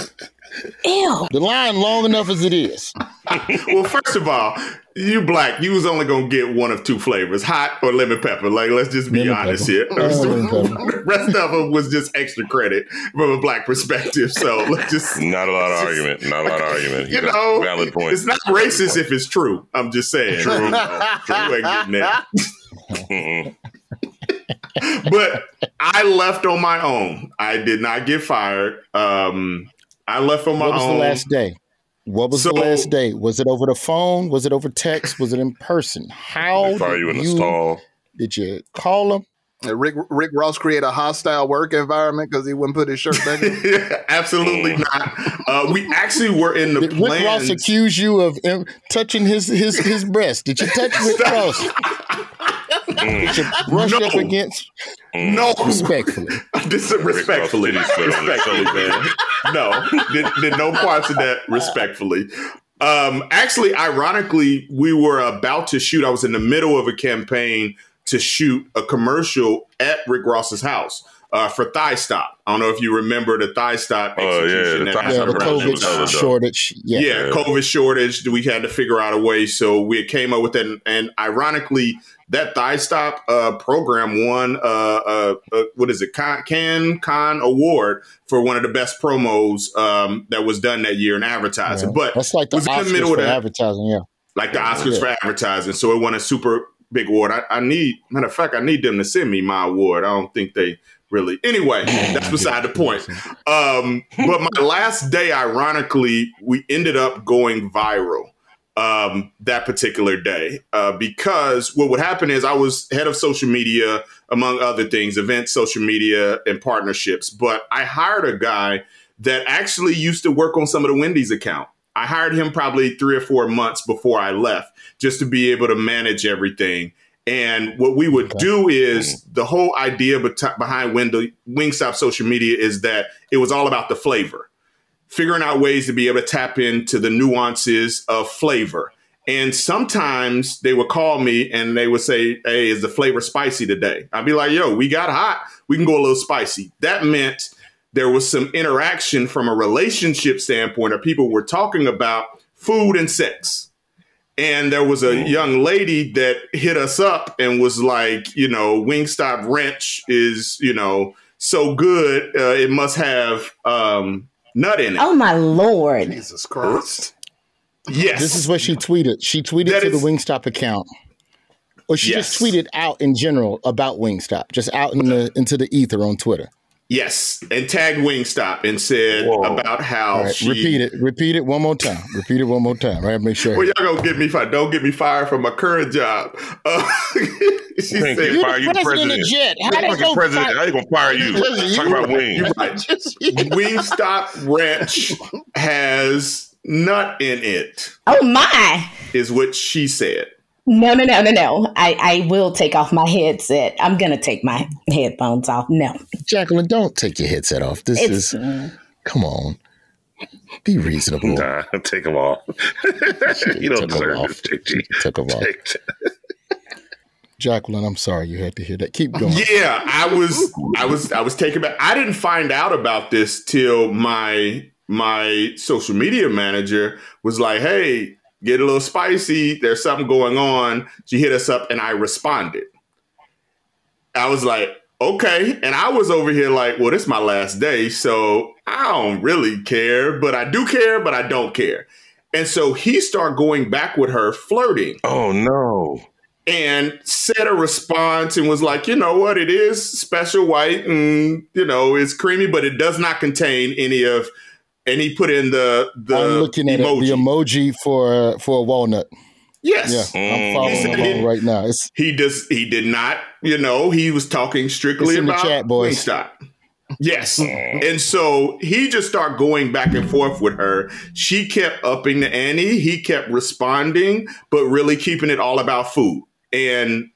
Ew. The line long enough as it is. well, first of all, you black, you was only gonna get one of two flavors, hot or lemon pepper. Like, let's just be Lemon honest pepper. here. Oh, lemon pepper. (laughs) the rest of them was just extra credit from a black perspective. So (laughs) let's just Not a lot of argument. Not a lot of argument. (laughs) you got know, valid point. it's not racist if it's true. I'm just saying. True. You know, true ain't getting that. But I left on my own. I did not get fired. Um, I left on my What was own. the last day? What was So- the last day? Was it over the phone? Was it over text? Was it in person? How Fire did you in the you- stall. Did you call him? Rick Rick Ross create a hostile work environment because he wouldn't put his shirt back on. (laughs) Absolutely not. Uh, we actually were in the Did Rick Ross plans. accuse you of um, touching his his his breast? Did you touch Rick (laughs) Ross? Did you brush No. up against No, respectfully? (laughs) Dis- respectfully, Rick Ross titties put on the respectfully, man. No, did, did no parts of that respectfully. Um, actually, ironically, we were about to shoot. I was in the middle of a campaign to shoot a commercial at Rick Ross's house uh, for Thigh Stop. I don't know if you remember the Thigh Stop Oh, yeah, execution. the Thigh Yeah, the Stop around Right, was hella COVID shortage. Yeah. yeah, Yeah. COVID shortage. We had to figure out a way. So we came up with it. And, and ironically, that Thigh Stop uh, program won uh, uh, uh, what is it? Con, Can Con Award for one of the best promos um, that was done that year in advertising. Yeah. But That's like the was in the Oscars middle of that advertising. Yeah. like the Oscars Yeah. for advertising. So it won a super big award. I, I need, matter of fact, I need them to send me my award. I don't think they really. Anyway, (laughs) that's beside the point. Um, but my last day, ironically, we ended up going viral um, that particular day uh, because what would happen is I was head of social media, among other things, events, social media, and partnerships. But I hired a guy that actually used to work on some of the Wendy's account. I hired him probably three or four months before I left just to be able to manage everything. And what we would do is the whole idea behind Wingstop social media is that it was all about the flavor, figuring out ways to be able to tap into the nuances of flavor. And sometimes they would call me and they would say, Hey, is the flavor spicy today? I'd be like, Yo, we got hot. We can go a little spicy. That meant there was some interaction from a relationship standpoint, or people were talking about food and sex. And there was a young lady that hit us up and was like, you know, Wingstop Ranch is, you know, so good, uh, it must have um, nut in it. Oh my lord! Jesus Christ. Yes. This is what she tweeted. She tweeted That to is- the Wingstop account. Or she Yes. just tweeted out in general about Wingstop, just out in the into the ether on Twitter. Yes, and tagged Wingstop and said about how All right, she. repeat it. Repeat it one more time. Repeat it one more time. Right, make sure. Well, y'all gonna get me fired. Don't get me fired from my current job. (laughs) Uh, she Can't said, get fired. You the president. How You they fucking gonna president. fire- How you gonna fire you? Talk about wings. You're right. (laughs) Wingstop Ranch has nut in it, Oh my! is what she said. No, no, no, no, no. I, I will take off my headset. I'm gonna take my headphones off. No. Jacqueline, don't take your headset off. This It's- is. Come on. Be reasonable. Nah, take them off. (laughs) you don't deserve off. it, JG. Took 'em off. Take- Jacqueline, I'm sorry you had to hear that. Keep going. Yeah, I was, I was, I was taken back. I didn't find out about this till my my social media manager was like, "Hey, get a little spicy. There's something going on." She hit us up, and I responded. I was like, "Okay," and I was over here like, "Well, this is my last day, so I don't really care, but I do care, but I don't care." And so he started going back with her, flirting Oh no. and said a response and was like, you know what, it is special white and you know it's creamy, but it does not contain any of. And he put in the the I'm looking at it, emoji. the emoji for for a walnut. yes, Yeah, I'm mm. following said along right now. It's He does. He did not. You know, he was talking strictly It's in the about chat, boys. Wingstop. Yes, and so he just started going back and forth with her. She kept upping the ante. He kept responding, but really keeping it all about food. And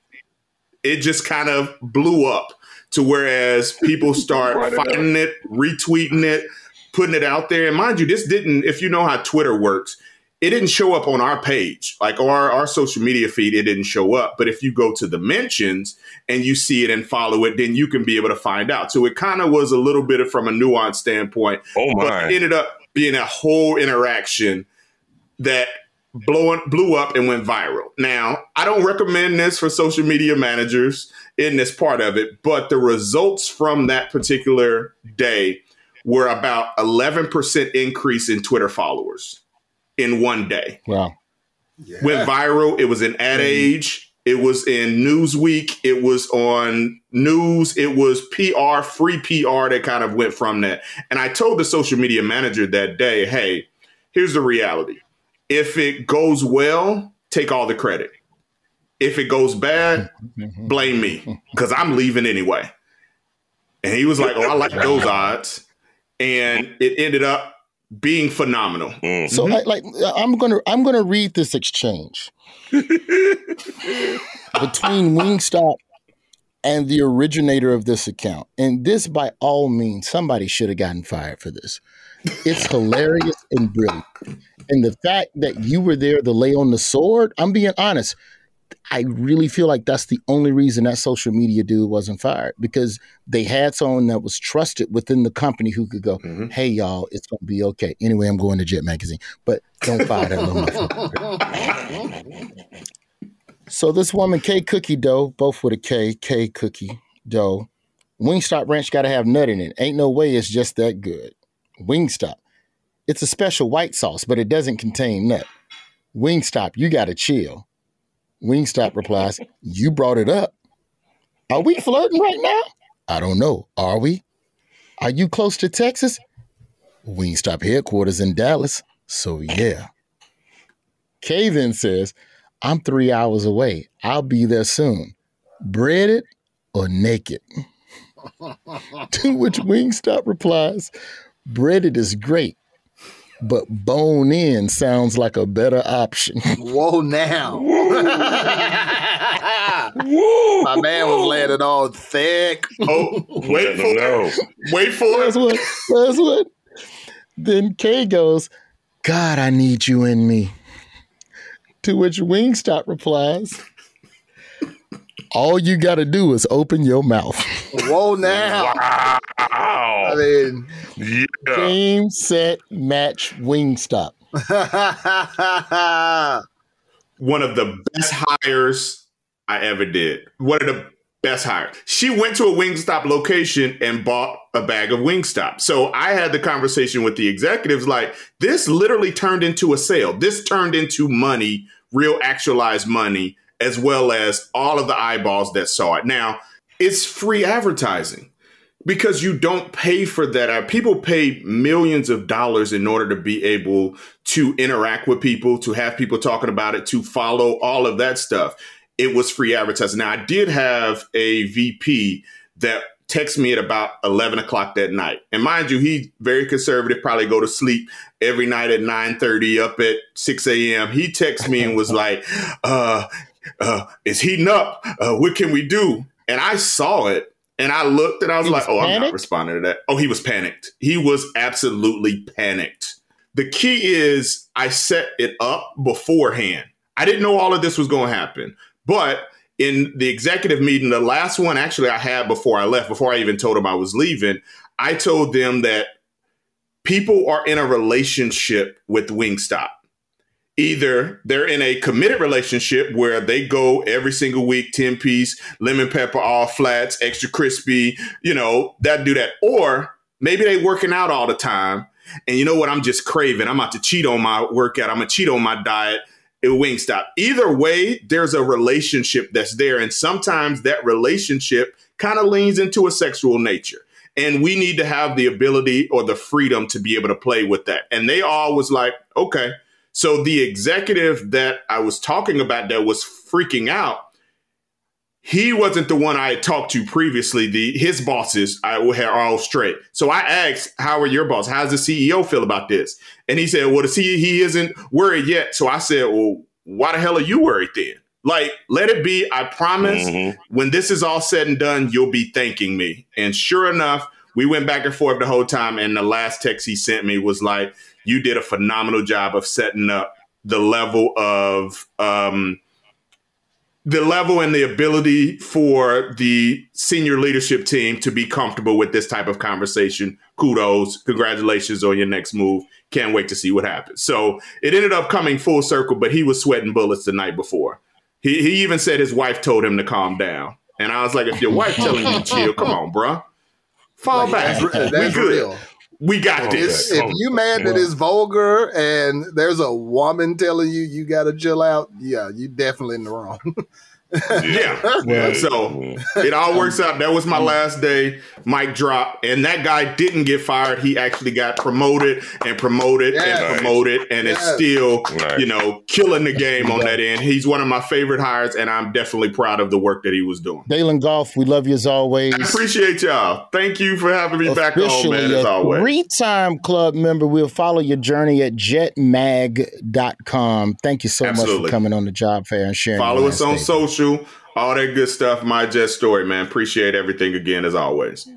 it just kind of blew up to whereas people start finding it, retweeting it, putting it out there. And mind you, this didn't, if you know how Twitter works, it didn't show up on our page, like our, our social media feed, it didn't show up. But if you go to the mentions and you see it and follow it, then you can be able to find out. So it kind of was a little bit of from a nuanced standpoint. Oh But my. it ended up being a whole interaction that blowing blew up and went viral. Now, I don't recommend this for social media managers in this part of it, but the results from that particular day were about 11% increase in Twitter followers in one day. wow. Went viral. It was in Ad mm-hmm. Age. It was in Newsweek. It was on news. It was PR, free PR that kind of went from that. And I told the social media manager that day, hey, here's the reality. If it goes well, take all the credit. If it goes bad, (laughs) blame me because I'm leaving anyway. And he was like, oh, I like those (laughs) odds. And it ended up being phenomenal. Mm. So mm-hmm. like, like I'm gonna I'm gonna read this exchange (laughs) between Wingstop and the originator of this account. And this by all means, somebody should have gotten fired for this. It's hilarious and brilliant. And the fact that you were there to lay on the sword, I'm being honest. I really feel like that's the only reason that social media dude wasn't fired because they had someone that was trusted within the company who could go, mm-hmm. "Hey, y'all, it's gonna be okay." Anyway, I'm going to Jet Magazine, but don't fire that little motherfucker. (laughs) So this woman, K Cookie Dough, both with a K, K Cookie Dough, Wingstop Ranch got to have nut in it. Ain't no way it's just that good. Wingstop, it's a special white sauce, but it doesn't contain nut. Wingstop, you got to chill. Wingstop (laughs) replies, You brought it up. Are we flirting right now? I don't know. Are we? Are you close to Texas? Wingstop headquarters in Dallas. So, yeah. Kay then says, I'm three hours away. I'll be there soon. Breaded or naked? (laughs) to which Wingstop replies, Breaded is great, but bone in sounds like a better option. (laughs) Whoa, now. (laughs) My man was laying it all thick. Oh, (laughs) wait for No. it. Wait for That's it. what. That's what. Then Kay goes, God, I need you in me. To which Wingstop replies, All you got to do is open your mouth. Whoa, now. Wow. I mean, Yeah. Game, set, match, Wingstop. (laughs) One of the best hires I ever did. One of the best hires. She went to a Wingstop location and bought a bag of Wingstop. So I had the conversation with the executives like, this literally turned into a sale. This turned into money, real actualized money, as well as all of the eyeballs that saw it. Now, it's free advertising. because you don't pay for that. Uh, People pay millions of dollars in order to be able to interact with people, to have people talking about it, to follow all of that stuff. It was free advertising. Now, I did have a VP that texted me at about 11 o'clock that night. And mind you, he's very conservative, probably go to sleep every night at 9.30, up at 6 a.m. He texted me and was (laughs) like, uh, uh, it's heating up. Uh, what can we do? And I saw it and I looked and I was like, oh, I'm not responding to that. Oh, he was panicked. He was absolutely panicked. The key is I set it up beforehand. I didn't know all of this was going to happen. But in the executive meeting, the last one actually I had before I left, before I even told them I was leaving, I told them that people are in a relationship with Wingstop either they're in a committed relationship where they go every single week 10 piece lemon pepper all flats extra crispy you know that do that. Or maybe they working out all the time. And you know what? I'm just craving. I'm about to cheat on my workout. I'm gonna cheat on my diet. At wingstop. Either way there's a relationship that's there. And sometimes that relationship kind of leans into a sexual nature. And we need to have the ability or the freedom to be able to play with that. And they all was like okay so the executive that I was talking about that was freaking out, he wasn't the one I had talked to previously. The his bosses I are all straight. So I asked, "How are your boss? How's the CEO feel about this?" And he said, "Well, the CEO he isn't worried yet." So I said, "Well, why the hell are you worried then?" Like, let it be. I promise. Mm-hmm. When this is all said and done, you'll be thanking me. And sure enough, we went back and forth the whole time. And the last text he sent me was like, "You did a phenomenal job of setting up the level of um, the level and the ability for the senior leadership team to be comfortable with this type of conversation. Kudos, congratulations on your next move. Can't wait to see what happens." So it ended up coming full circle, but he was sweating bullets the night before. He he even said his wife told him to calm down. And I was like, if your wife telling you to chill, come on, bruh. Fall back. That's- we good. real. We got this. If oh, you mad that it's vulgar and there's a woman telling you you got to chill out, yeah, you definitely in the wrong. (laughs) Yeah. So it all um, works out. That was my um, last day. Mic drop. And that guy didn't get fired. He actually got promoted and promoted Yes. and promoted and is Yes. still, Nice. you know, killing the game on that end. He's one of my favorite hires, and I'm definitely proud of the work that he was doing. Dalen Goff, we love you as always. I appreciate y'all. Thank you for having me back on, man, as a always. three-time club member. We'll follow your journey at jetmag.com. Thank you so much for coming on the job fair and sharing. Follow us on last day. Social, all that good stuff. My Jet Story, man. Appreciate everything again, as always.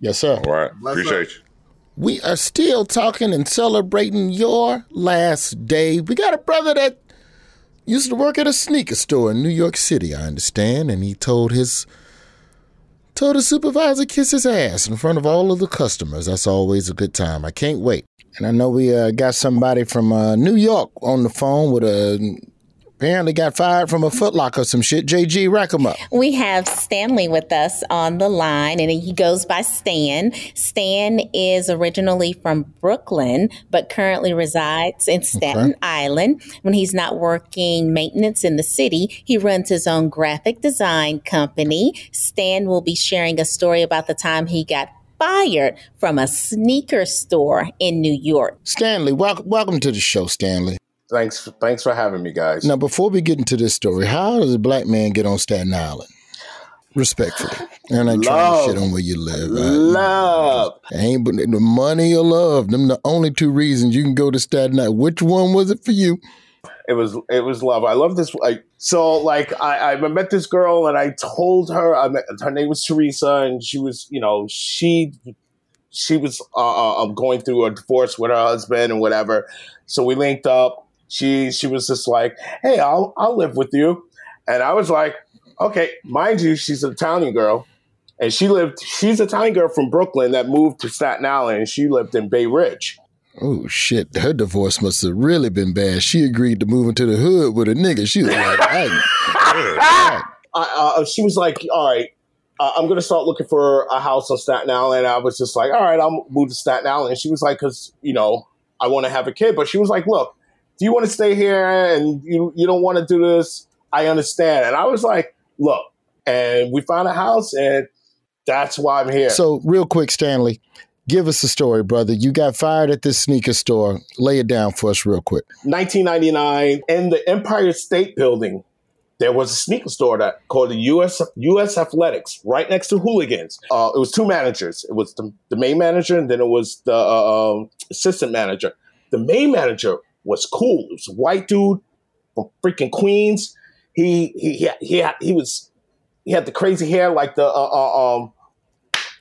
Yes, sir. All right. Bless Appreciate you. We are still talking and celebrating your last day. We got a brother that used to work at a sneaker store in New York City, I understand, and he told his told his supervisor kiss his ass in front of all of the customers. That's always a good time. I can't wait. And I know we uh, got somebody from uh, New York on the phone with a apparently got fired from a Foot Locker or some shit. JG, rack 'em up. We have Stanley with us on the line, and he goes by Stan. Stan is originally from Brooklyn, but currently resides in Staten Island. When he's not working maintenance in the city, he runs his own graphic design company. Stan will be sharing a story about the time he got fired from a sneaker store in New York. Stanley, welcome, welcome to the show, Stanley. Thanks, thanks for having me, guys. Now, before we get into this story, how does a black man get on Staten Island? Respectfully, and I trying to shit on where you live. I- Love. ain't but the money or love. Them the only two reasons you can go to Staten Island. Which one was it for you? It was it was love. I love this. Like so, like I, I met this girl and I told her I met, her name was Teresa and she was you know she she was uh, uh, um, going through a divorce with her husband and whatever. So we linked up. She she was just like, hey, I'll I'll live with you, and I was like, okay. Mind you, she's an Italian girl, and she lived. She's an Italian girl from Brooklyn that moved to Staten Island, and she lived in Bay Ridge. Oh shit! Her divorce must have really been bad. She agreed to move into the hood with a nigga. She was like, I, (laughs) I, uh, she was like, "All right, uh, I'm gonna start looking for a house on Staten Island." I was just like, "All right, I'll move to Staten Island." And she was like, "Cause you know, I want to have a kid," but she was like, "Look, do you want to stay here and you you don't want to do this? I understand." And I was like, "Look," and we found a house, and That's why I'm here. So, real quick, Stanley, give us a story, brother. You got fired at this sneaker store. Lay it down for us, real quick. 1999 in the Empire State Building. There was a sneaker store that called the US US Athletics, right next to Hooligans. Uh, it was two managers. It was the, the main manager, and then it was the uh, um, assistant manager. The main manager was cool. It was a white dude from freaking Queens. He he he he, had, he was he had the crazy hair like the uh, uh, um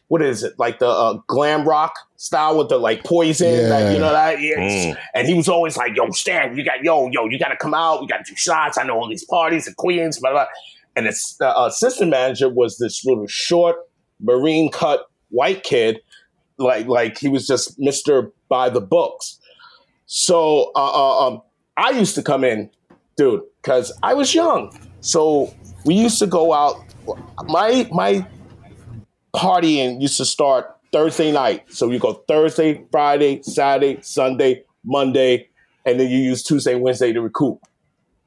what is it like the uh, glam rock style with the like poison Yeah. like, you know that yeah. Mm. and he was always like yo Stan you got yo yo you got to come out we got to do shots I know all these parties in Queens blah blah and it's the uh, assistant manager was this little short marine cut white kid like like he was just Mister by the books so uh, uh, um, I used to come in, dude, because I was young. So we used to go out. My my partying used to start Thursday night. So you go Thursday, Friday, Saturday, Sunday, Monday, and then you use Tuesday, Wednesday to recoup.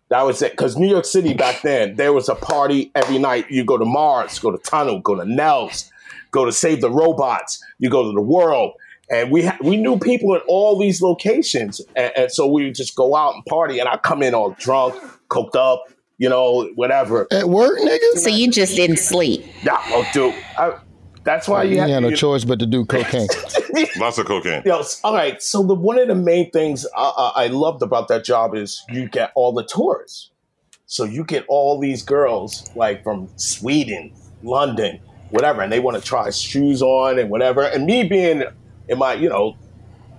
That was it. Because New York City back then, there was a party every night. You go to Mars, go to Tunnel, go to Nell's, go to Save the Robots, you go to the World. And we ha- we knew people in all these locations. And, and so we would just go out and party. And I come in all drunk, coked up, you know, whatever. At work, nigga? So you just didn't sleep. Yeah, oh, dude. I, that's why you You have had no you- choice but to do cocaine. (laughs) Lots of cocaine. Yo, s- all right. So the one of the main things I, I I loved about that job is you get all the tourists. So you get all these girls like from Sweden, London, whatever, and they want to try shoes on and whatever. And me being in my you know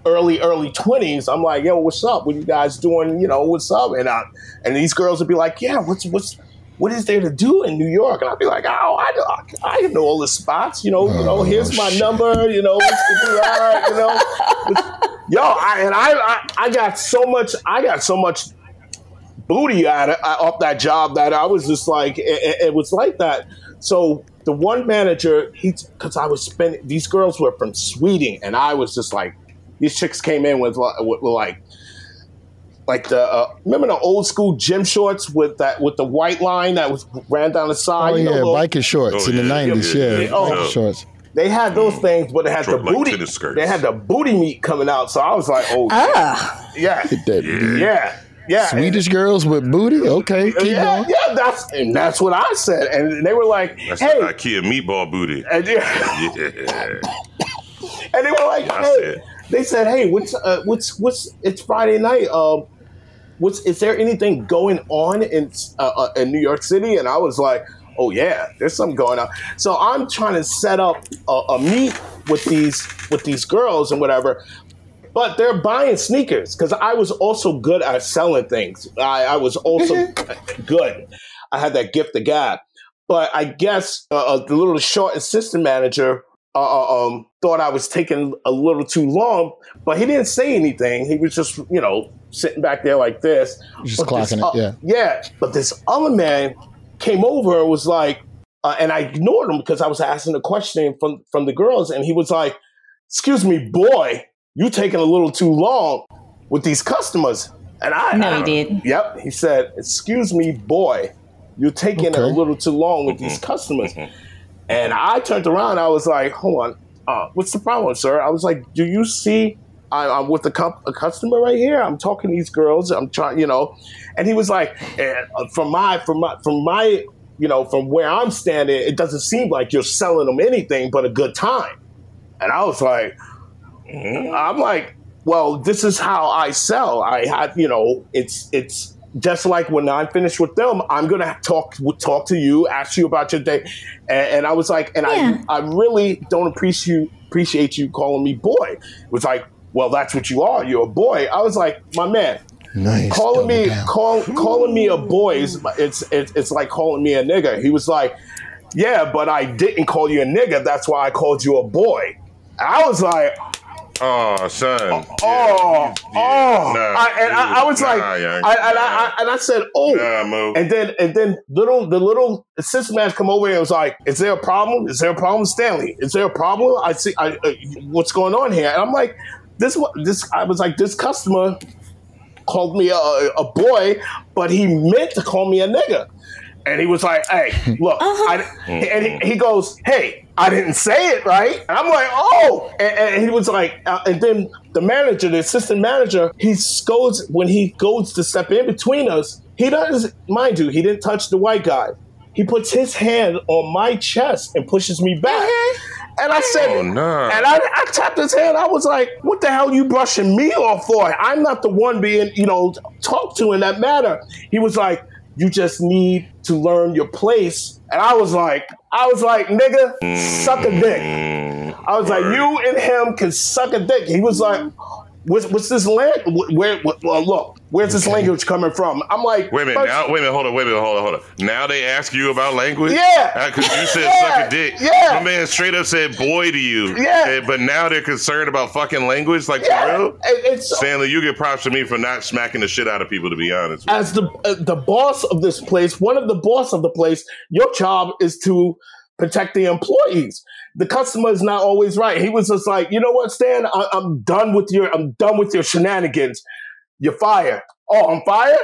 early early twenties, I'm like, yo, what's up? What you guys doing? You know, what's up? And I, and these girls would be like, yeah, what's what's what is there to do in New York? And I'd be like, oh, I know, I know all the spots. You know, you know, oh, here's my number. You know, what's the PR, you know. Yo, I, and I, I, I got so much, I got so much booty out of, off that job that I was just like, it, it- it was like that. So the one manager, he, because I was spending, these girls were from Sweden, and I was just like, these chicks came in with, li- with, with like, like the uh, remember the old school gym shorts with that with the white line that was ran down the side. Oh, you know, yeah, little- biker shorts Oh, in the 90s. yeah, Yeah, yeah, Oh. biker shorts. They had those things, but it had the Short, like booty. tennis. They had the booty meat coming out, so I was like, "Oh, Ah. yeah, Get yeah, yeah." Swedish girls with booty? Okay, keep yeah, going. yeah, that's and that's what I said, and they were like, That's "Hey," IKEA meatball booty. and, yeah, Yeah. and they were like, I "Hey," said. they said, "Hey, what's uh, what's what's it's Friday night? Um, what's is there anything going on in uh, uh, in New York City?" And I was like, "Oh yeah, there's something going on." So I'm trying to set up a, a meet with these with these girls and whatever. But they're buying sneakers because I was also good at selling things. I, I was also good. I had that gift of gab. But I guess uh, uh, the little short assistant manager uh, uh, um, thought I was taking a little too long, but he didn't say anything. He was just, you know, sitting back there like this. Just But this clocking it, o- yeah. Yeah. But this other man came over and was like, uh, and I ignored him because I was asking a question from, from the girls, and he was like, Excuse me, boy, you taking a little too long with these customers. And I No, he didn't. Yep. He said, Excuse me, boy, you're taking it a little too long with these customers. And I turned around. I was like, "Hold on, uh, what's the problem, sir?" I was like, "Do you see? I, I'm with a, comp- a customer right here. I'm talking to these girls. I'm trying, you know." And he was like, eh, "From my, from my, from my, you know, from where I'm standing, it doesn't seem like you're selling them anything but a good time." And I was like, Mm-hmm. I'm like, well, this is how I sell. I have, you know, it's it's just like when I'm finished with them, I'm gonna talk talk to you, ask you about your day, and, and I was like, and Yeah. I I really don't appreciate appreciate you calling me boy. It was like, well, that's what you are. You're a boy. I was like, my man, Nice. calling me double down. call, calling me a boy is it's, it's it's like calling me a nigga. He was like, yeah, but I didn't call you a nigga. That's why I called you a boy. I was like, Oh, son. oh, oh, I, and I, I was nah, like, young. I, and, I, I, and I said, oh, Nah, and then and then little the little assistant man come over and was like, "Is there a problem? Is there a problem, Stanley? Is there a problem? I see. I, uh, what's going on here?" And I'm like, "This one- this." I was like, "This customer called me a, a boy, but he meant to call me a nigga." And he was like, "Hey, look," I, and he, he goes, "Hey." I didn't say it right. And I'm like, oh. And, and he was like, uh, and then the manager, the assistant manager, he goes, when he goes to step in between us, he doesn't, mind you, he didn't touch the white guy. He puts his hand on my chest and pushes me back. And I said, Oh, no. and I, I tapped his hand. I was like, what the hell you brushing me off for? I'm not the one being, you know, talked to in that matter. He was like, you just need to learn your place. And I was like, I was like, nigga, suck a dick. Mm. I was like, you and him can suck a dick. He was like, what's, what's this land? Where, where, well, look, where's this language coming from? I'm like, Wait a minute. Now, wait a minute. Hold on. Wait a minute. Hold on. Hold on. Now they ask you about language. Yeah. Because you said Yeah. suck a dick. Yeah. My man straight up said boy to you. Yeah. And- but now they're concerned about fucking language. Like Yeah. for real. It- it's- Stanley, you get props to me for not smacking the shit out of people. To be honest. as the uh, the boss of this place, one of the boss of the place, your job is to protect the employees. The customer is not always right. He was just like, you know what, Stan, I, I'm done with your I'm done with your shenanigans. You're fired. Oh, I'm fired.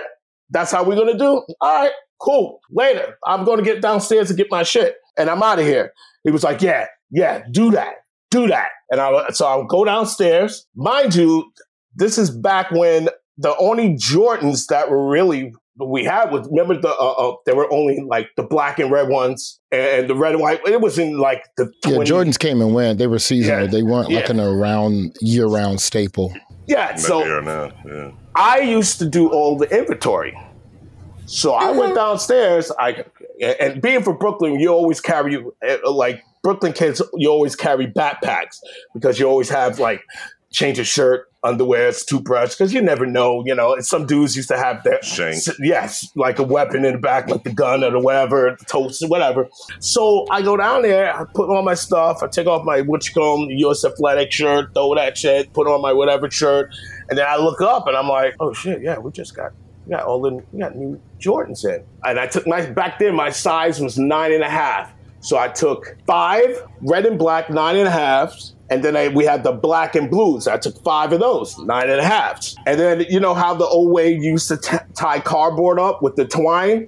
That's how we're gonna do. All right, cool. Later, I'm gonna get downstairs and get my shit, and I'm out of here. He was like, yeah, yeah, do that, do that. And I so I'll go downstairs. Mind you, this is back when the only Jordans that were really we had was remember the uh, uh, there were only like the black and red ones and the red and white. It was in like the Yeah, Jordans came and went. They were seasonal. Yeah. They weren't like Yeah. an around year round staple. Yeah, Like so they are now. Yeah. I used to do all the inventory. So I went downstairs. I and being from Brooklyn, you always carry uh, like Brooklyn kids. You always carry backpacks because you always have like change of shirt, underwear, it's toothbrush. Because you never know. You know, some dudes used to have their Shank. yes, like a weapon in the back, like the gun or the whatever, the toast, whatever. So I go down there, I put on my stuff, I take off my you US Athletic shirt, throw that shit, put on my whatever shirt, and then I look up and I'm like, oh shit, yeah, we just got we got all the we got new Jordans in, and I took my back then my size was nine and a half, so I took five red and black nine and a halves. And then I, we had the black and blues. I took five of those, nine and a half. and a halves. And then you know how the old way used to t- tie cardboard up with the twine.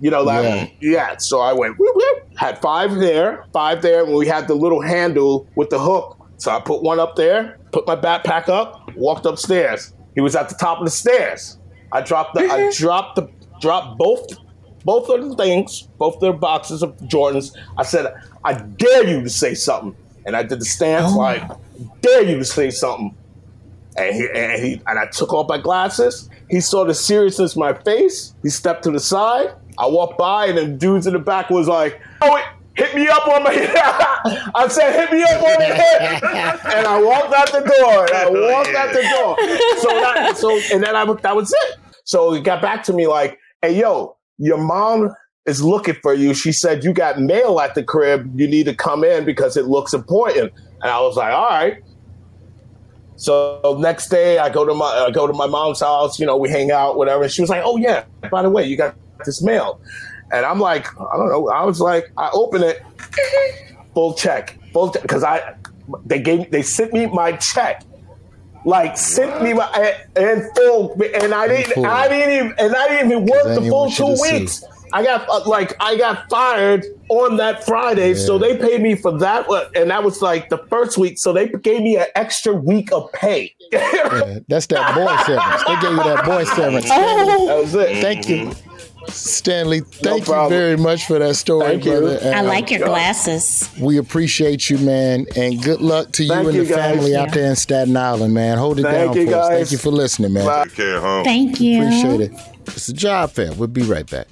You know that, yeah. So I went, whoop, whoop, had five there, five there, and we had the little handle with the hook. So I put one up there, put my backpack up, walked upstairs. He was at the top of the stairs. I dropped the, I mm-hmm. dropped the, dropped both, both of the things, both the boxes of Jordans. I said, I dare you to say something, and I did the stance oh like, dare you to say something. And he, and he and I took off my glasses. He saw the seriousness in my face. He stepped to the side. I walked by, and then dudes in the back was like, "Oh, it hit me up on my." head." (laughs) I said, "Hit me up on the (laughs) head," and I walked out the door. And I (laughs) walked out the door. So that, so and then I that was it. So he got back to me like, "Hey, yo, your mom." Is looking for you. She said you got mail at the crib. You need to come in because it looks important. And I was like, all right. So next day, I go to my I go to my mom's house. You know, we hang out, whatever. And she was like, "Oh yeah, by the way, you got this mail." And I'm like, I don't know. I was like, I open it, full check, full check. because I they gave they sent me my check, like sent me my and full, and I didn't. I didn't even and I didn't even work the full two weeks. see. Weeks. I got uh, like I got fired on that Friday, so they paid me for that, and that was like the first week. So they gave me an extra week of pay. Yeah, that's that boy severance. They gave you that boy severance. (laughs) that was it. Thank you, Stanley. Thank you very much for that story, Thank you. brother. I like your glasses. We appreciate you, man, and good luck to you Thank and you, the family guys. out there in Staten Island, man. Hold it Thank down you, for us. Thank you for listening, man. Take care, home. Thank you. Appreciate it. It's a job fair. We'll be right back.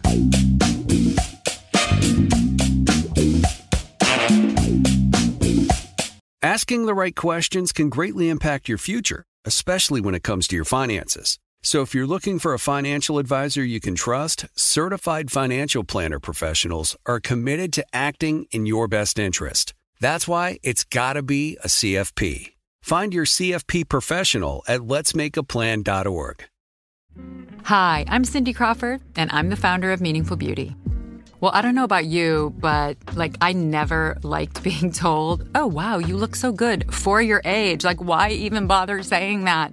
Asking the right questions can greatly impact your future, especially when it comes to your finances. So if you're looking for a financial advisor you can trust, certified financial planner professionals are committed to acting in your best interest. That's why it's got to be a CFP. Find your CFP professional at letsmakeaplan.org. Hi, I'm Cindy Crawford, and I'm the founder of Meaningful Beauty. Well, I don't know about you, but like, I never liked (laughs) being told, oh, wow, you look so good for your age. Like, why even bother saying that?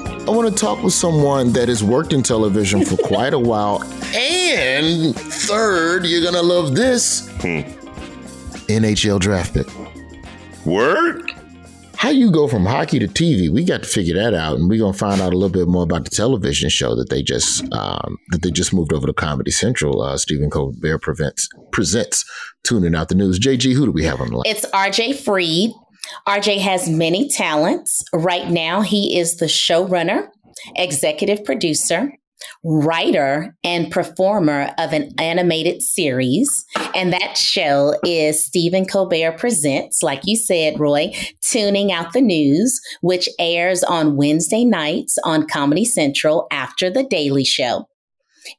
I want to talk with someone that has worked in television for (laughs) quite a while. And third, you're going to love this NHL draft pick. Word? How you go from hockey to TV? We got to figure that out, and we're gonna find out a little bit more about the television show that they just um, that they just moved over to Comedy Central. Uh, Stephen Colbert prevents, presents tuning out the news. JG, who do we have on the line? It's RJ Fried. RJ has many talents. Right now, he is the showrunner, executive producer, writer, and performer of an animated series. And that show is Stephen Colbert Presents, like you said, Roy, Tuning Out the News, which airs on Wednesday nights on Comedy Central after The Daily Show.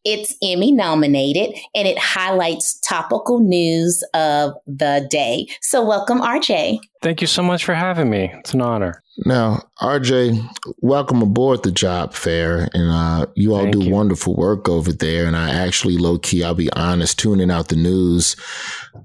It's Emmy nominated and it highlights topical news of the day. So, welcome, RJ. Thank you so much for having me. It's an honor. Now, RJ, welcome aboard the job fair. And uh, you all Thank do you. wonderful work over there. And I actually, low key, I'll be honest, tuning out the news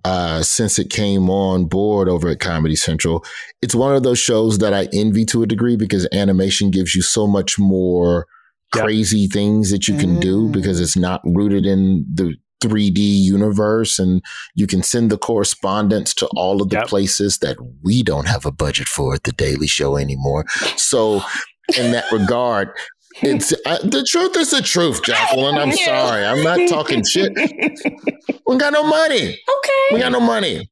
uh, since it came on board over at Comedy Central. It's one of those shows that I envy to a degree because animation gives you so much more crazy things that you can do because it's not rooted in the 3D universe and you can send the correspondence to all of the places that we don't have a budget for at the Daily Show anymore. So, in that regard, it's uh, the truth is the truth, Jacqueline. I'm (laughs) sorry. I'm not talking shit. We got no money. Okay. We got no money.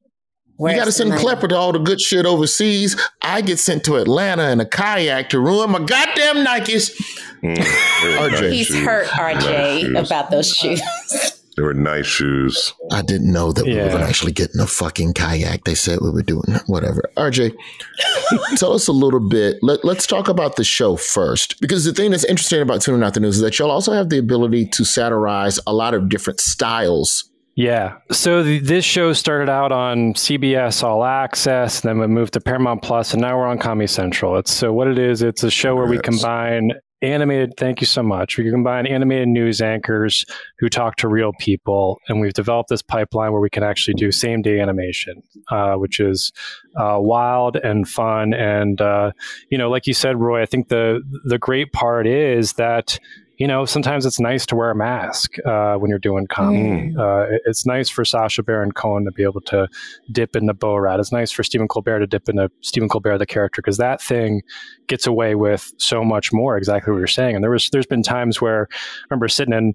Where's you got to send money? Klepper to all the good shit overseas. I get sent to Atlanta in a kayak to ruin my goddamn Nikes. Mm, RJ. (laughs) He's hurt, RJ, about those shoes. They were nice shoes. I didn't know that we were Yeah. going to actually get in a fucking kayak. They said we were doing whatever. RJ, (laughs) tell us a little bit. Let, let's talk about the show first. Because the thing that's interesting about Tuning Out the News is that y'all also have the ability to satirize a lot of different styles. Yeah. So th- this show started out on CBS All Access, then we moved to Paramount Plus, and now we're on Comedy Central. It's so what it is. It's a show where we combine animated. Thank you so much. We combine animated news anchors who talk to real people, and we've developed this pipeline where we can actually do same day animation, uh, which is uh, wild and fun. And uh, you know, like you said, Roy, I think the the great part is that you know, sometimes it's nice to wear a mask uh, when you're doing comedy. Uh, it- it's nice for Sacha Baron Cohen to be able to dip into Borat. It's nice for Stephen Colbert to dip into Stephen Colbert, the character, because that thing gets away with so much more. Exactly what you're saying. And there was, there's been times where I remember sitting in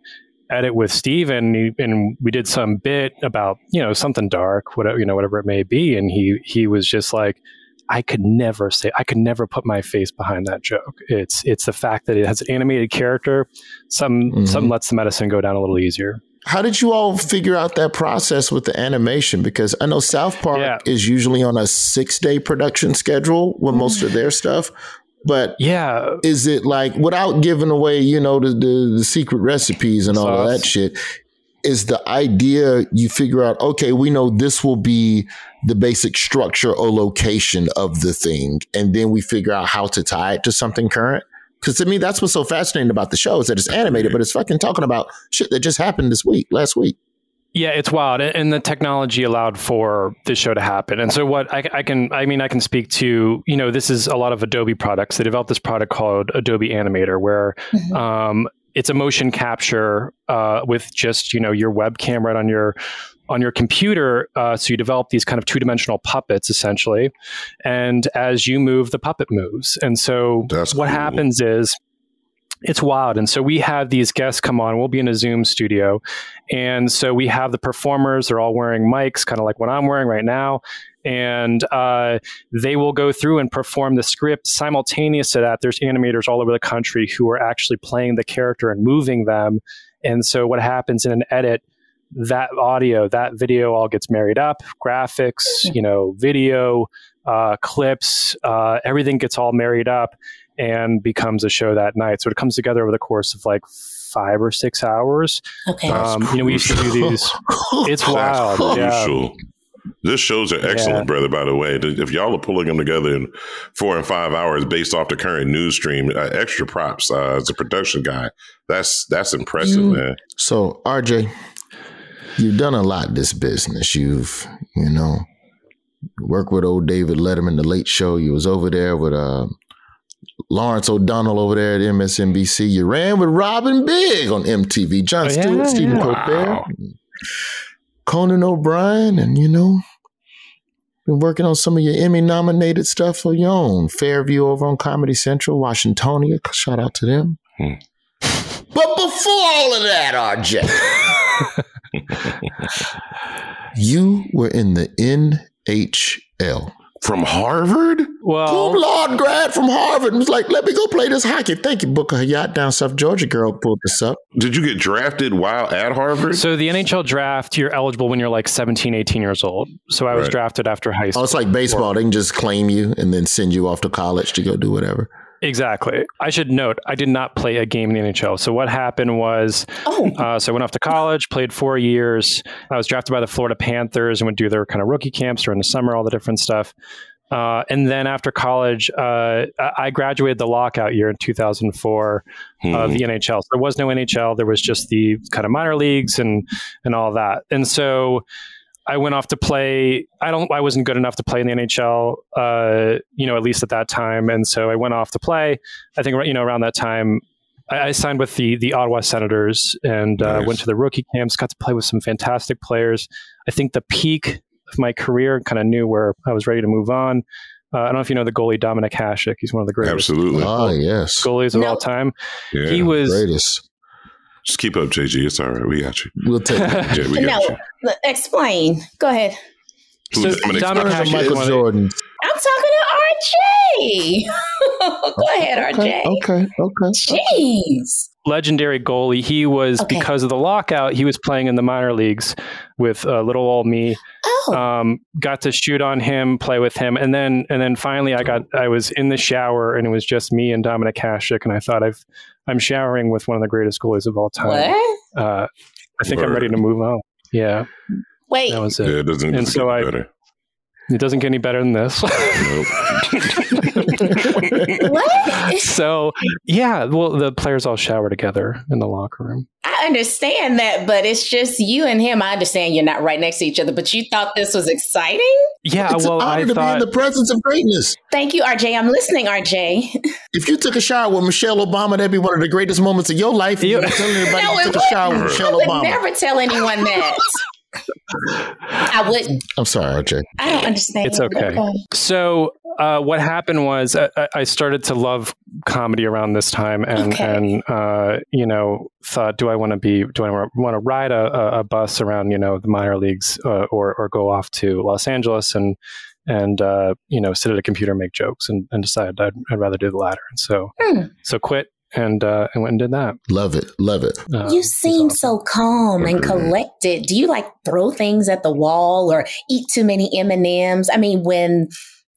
edit with Stephen and, he- and we did some bit about you know something dark, whatever you know, whatever it may be, and he he was just like. I could never say I could never put my face behind that joke. It's it's the fact that it has an animated character. Some some mm-hmm. lets the medicine go down a little easier. How did you all figure out that process with the animation? Because I know South Park is usually on a six day production schedule with most of their stuff. But yeah, is it like without giving away, you know, the the, the secret recipes and all of that shit? Is the idea you figure out? Okay, we know this will be the basic structure or location of the thing, and then we figure out how to tie it to something current. Because to me, that's what's so fascinating about the show is that it's animated, but it's fucking talking about shit that just happened this week, last week. Yeah, it's wild, and- and the technology allowed for this show to happen. And so, what I, I can, I mean, I can speak to, you know, this is a lot of Adobe products. They developed this product called Adobe Animator, where um, it's a motion capture uh, with just, you know, your webcam right on your on your computer. Uh, so you develop these kind of two dimensional puppets, essentially, and as you move, the puppet moves. And so, what happens is it's wild. And so we have these guests come on. We'll be in a Zoom studio. And so we have the performers. They're all wearing mics, kind of like what I'm wearing right now. And uh, they will go through and perform the script. Simultaneous to that, there's animators all over the country who are actually playing the character and moving them. And so what happens in an edit, that audio, that video all gets married up, graphics, you know, video, uh, clips, uh, everything gets all married up and becomes a show that night. So it comes together over the course of like five or six hours. Okay. Um, you know, we used to do these. (laughs) It's wild. Yeah. This shows are excellent, Yeah. brother. By the way, if y'all are pulling them together in four and five hours based off the current news stream, uh, extra props uh, as a production guy. That's that's impressive, You- man. So, RJ, you've done a lot this business. You've, you know, worked with old David Letterman, the Late Show. You was over there with uh, Lawrence O'Donnell over there at MSNBC. You ran with Rob and Big on MTV. John Oh, yeah, Stewart, Stephen yeah. Colbert, Conan O'Brien, and you know, been working on some of your Emmy nominated stuff for your own. Fairview over on Comedy Central, Washingtonia. Shout out to them. Hmm. But before all of that, RJ, (laughs) you were in the NHL. From Harvard? Well, Cum laude grad from Harvard was like, let me go play this hockey. Thank you, Booker Hayat down South Georgia girl pulled this up. Did you get drafted while at Harvard? So the NHL draft, you're eligible when you're like 17, 18 years old. So I was Right. drafted after high school. Oh, it's like baseball. They can just claim you and then send you off to college to go do whatever. Exactly. I should note I did not play a game in the NHL. So what happened was, uh, so I went off to college, played four years. I was drafted by the Florida Panthers and would do their kind of rookie camps during the summer, all the different stuff. Uh, and then after college, uh, I graduated the lockout year in 2004 of the NHL. So there was no NHL. There was just the kind of minor leagues and and all that. And so I went off to play. I don't. I wasn't good enough to play in the NHL. Uh, you know, at least at that time. And so I went off to play. I think you know around that time. I I signed with the the Ottawa Senators and uh, went to the rookie camps. Got to play with some fantastic players. I think the peak of my career kind of knew where I was ready to move on. Uh, I don't know if you know the goalie Dominik Hasek. He's one of the greatest Absolutely. Oh, yes. goalies of all time. Yeah. He was Greatest. Just keep up, JG. It's all right. We got you. We'll take it. (laughs) Yeah, we got no, you. explain. Go ahead. Who's Dominik Dominik Hasek? Hasek Michael is one of the- Jordan. I'm talking to RJ. (laughs) Go ahead, RJ. Okay, okay. Jeez. legendary goalie. He was Okay. because of the lockout. He was playing in the minor leagues with uh, little old me. Oh. Um, got to shoot on him, play with him, and then and then finally, I got I was in the shower, and it was just me and Dominik Hasek, and I thought I've I'm showering with one of the greatest goalies of all time. What? Uh, I think I'm ready to move on. Yeah, Wait. that was it. Yeah, it doesn't, And so get I- better. It doesn't get any better than this. (laughs) What? so yeah, well, the players all shower together in the locker room. I understand that, but it's just you and him. I understand you're not right next to each other, but you thought this was exciting? Yeah, It's well, an honor I to be thought in the presence of greatness. Thank you, RJ. I'm listening, RJ. If you took a shower with Michelle Obama, that'd be one of the greatest moments of your life. You, you telling everybody No, you it took a shower with wouldn't. I Michelle would Obama. never tell anyone that. I wouldn't. I'm sorry, RJ. I don't understand. It's okay. So uh, what happened was I, I- I started to love comedy around this time, and Okay. and uh, you know thought, do I want to be? Do I want to ride a, a- a bus around you know the minor leagues, uh, or or go off to Los Angeles and and uh, you know sit at a computer and make jokes, and, and decided I'd, I'd rather do the latter, and so Hmm. so quit and uh, and went and did that. Love it. Love it. Uh, You seem so calm and collected. Do you like throw things at the wall or eat too many M and M's? I mean, when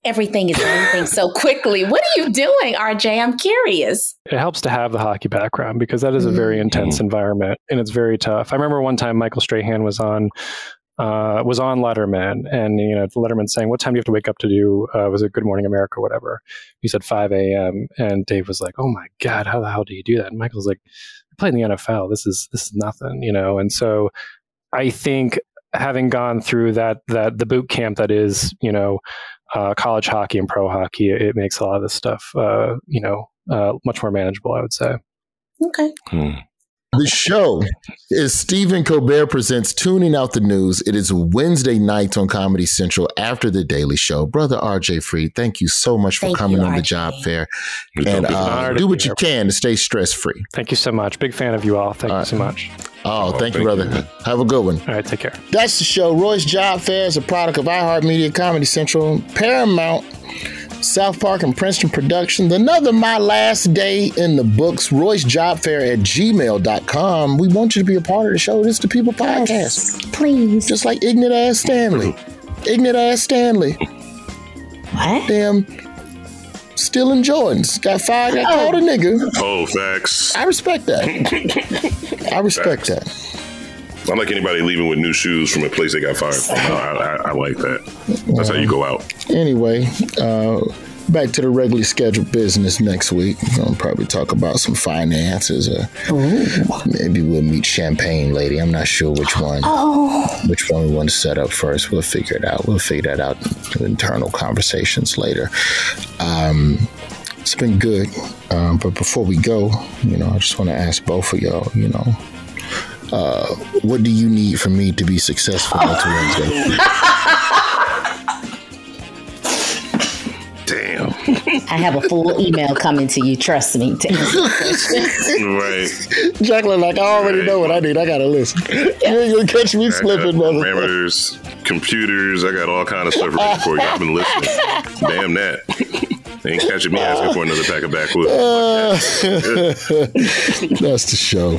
everything is moving so quickly, what are you doing, RJ? I'm curious. it helps to have the hockey background because that is a very intense environment and it's very tough. I remember one time Michael Strahan was on uh, was on Letterman and you know Letterman saying, "What time do you have to wake up to do?" Uh, was it Good Morning America or whatever? He said 5 a.m. and Dave was like, "Oh my god, how the hell do you do that?" And Michael's like, "I played in the NFL. This is this is nothing," you know. And so I think having gone through that that the boot camp that is you know uh, college hockey and pro hockey, it makes a lot of this stuff uh, you know uh, much more manageable. I would say. Okay. The show is Stephen Colbert Presents Tooning Out the News. It is Wednesday nights on Comedy Central after the Daily Show. Brother RJ Fried, thank you so much for Thank coming you, on the job fair. It's And uh, do what you can to stay stress free. Thank you so much. Big fan of you all. Thank you so much. Oh, thank, you, brother. Have a good one. All right, take care. That's the show. Roy's Job Fair is a product of iHeartMedia Comedy Central, Paramount, South Park, and Princeton Productions. Another My Last Day in the Books, Roy's Job Fair at gmail.com. We want you to be a part of the show. This is the People Podcast. please. Just like Ignorant Ass Stanley. Ignorant Ass Stanley. What? Damn stealing Jordans. Got fired, got oh. called a nigga. Oh, facts. I respect that. (laughs) I respect that. I like anybody leaving with new shoes from a place they got fired from. I, I, I like that. That's how you go out. Anyway, uh, back to the regularly scheduled business next week. We're gonna probably talk about some finances. Or maybe we'll meet Champagne Lady. I'm not sure which one. Oh. Which one we want to set up first. We'll figure it out. We'll figure that out in internal conversations later. Um, it's been good. Um, but before we go, you know, I just want to ask both of y'all, you know, uh, what do you need from me to be successful next Wednesday? (laughs) Damn. I have a full email coming to you. Trust me. To answer the question. right. Jacqueline, like I already know what I need. I gotta listen. You ain't gonna catch me slipping, brother. Parameters, computers. I got all kind of stuff ready for you. I've been listening. Damn that. They ain't catching me asking for another pack of backwoods. (laughs) That's the show.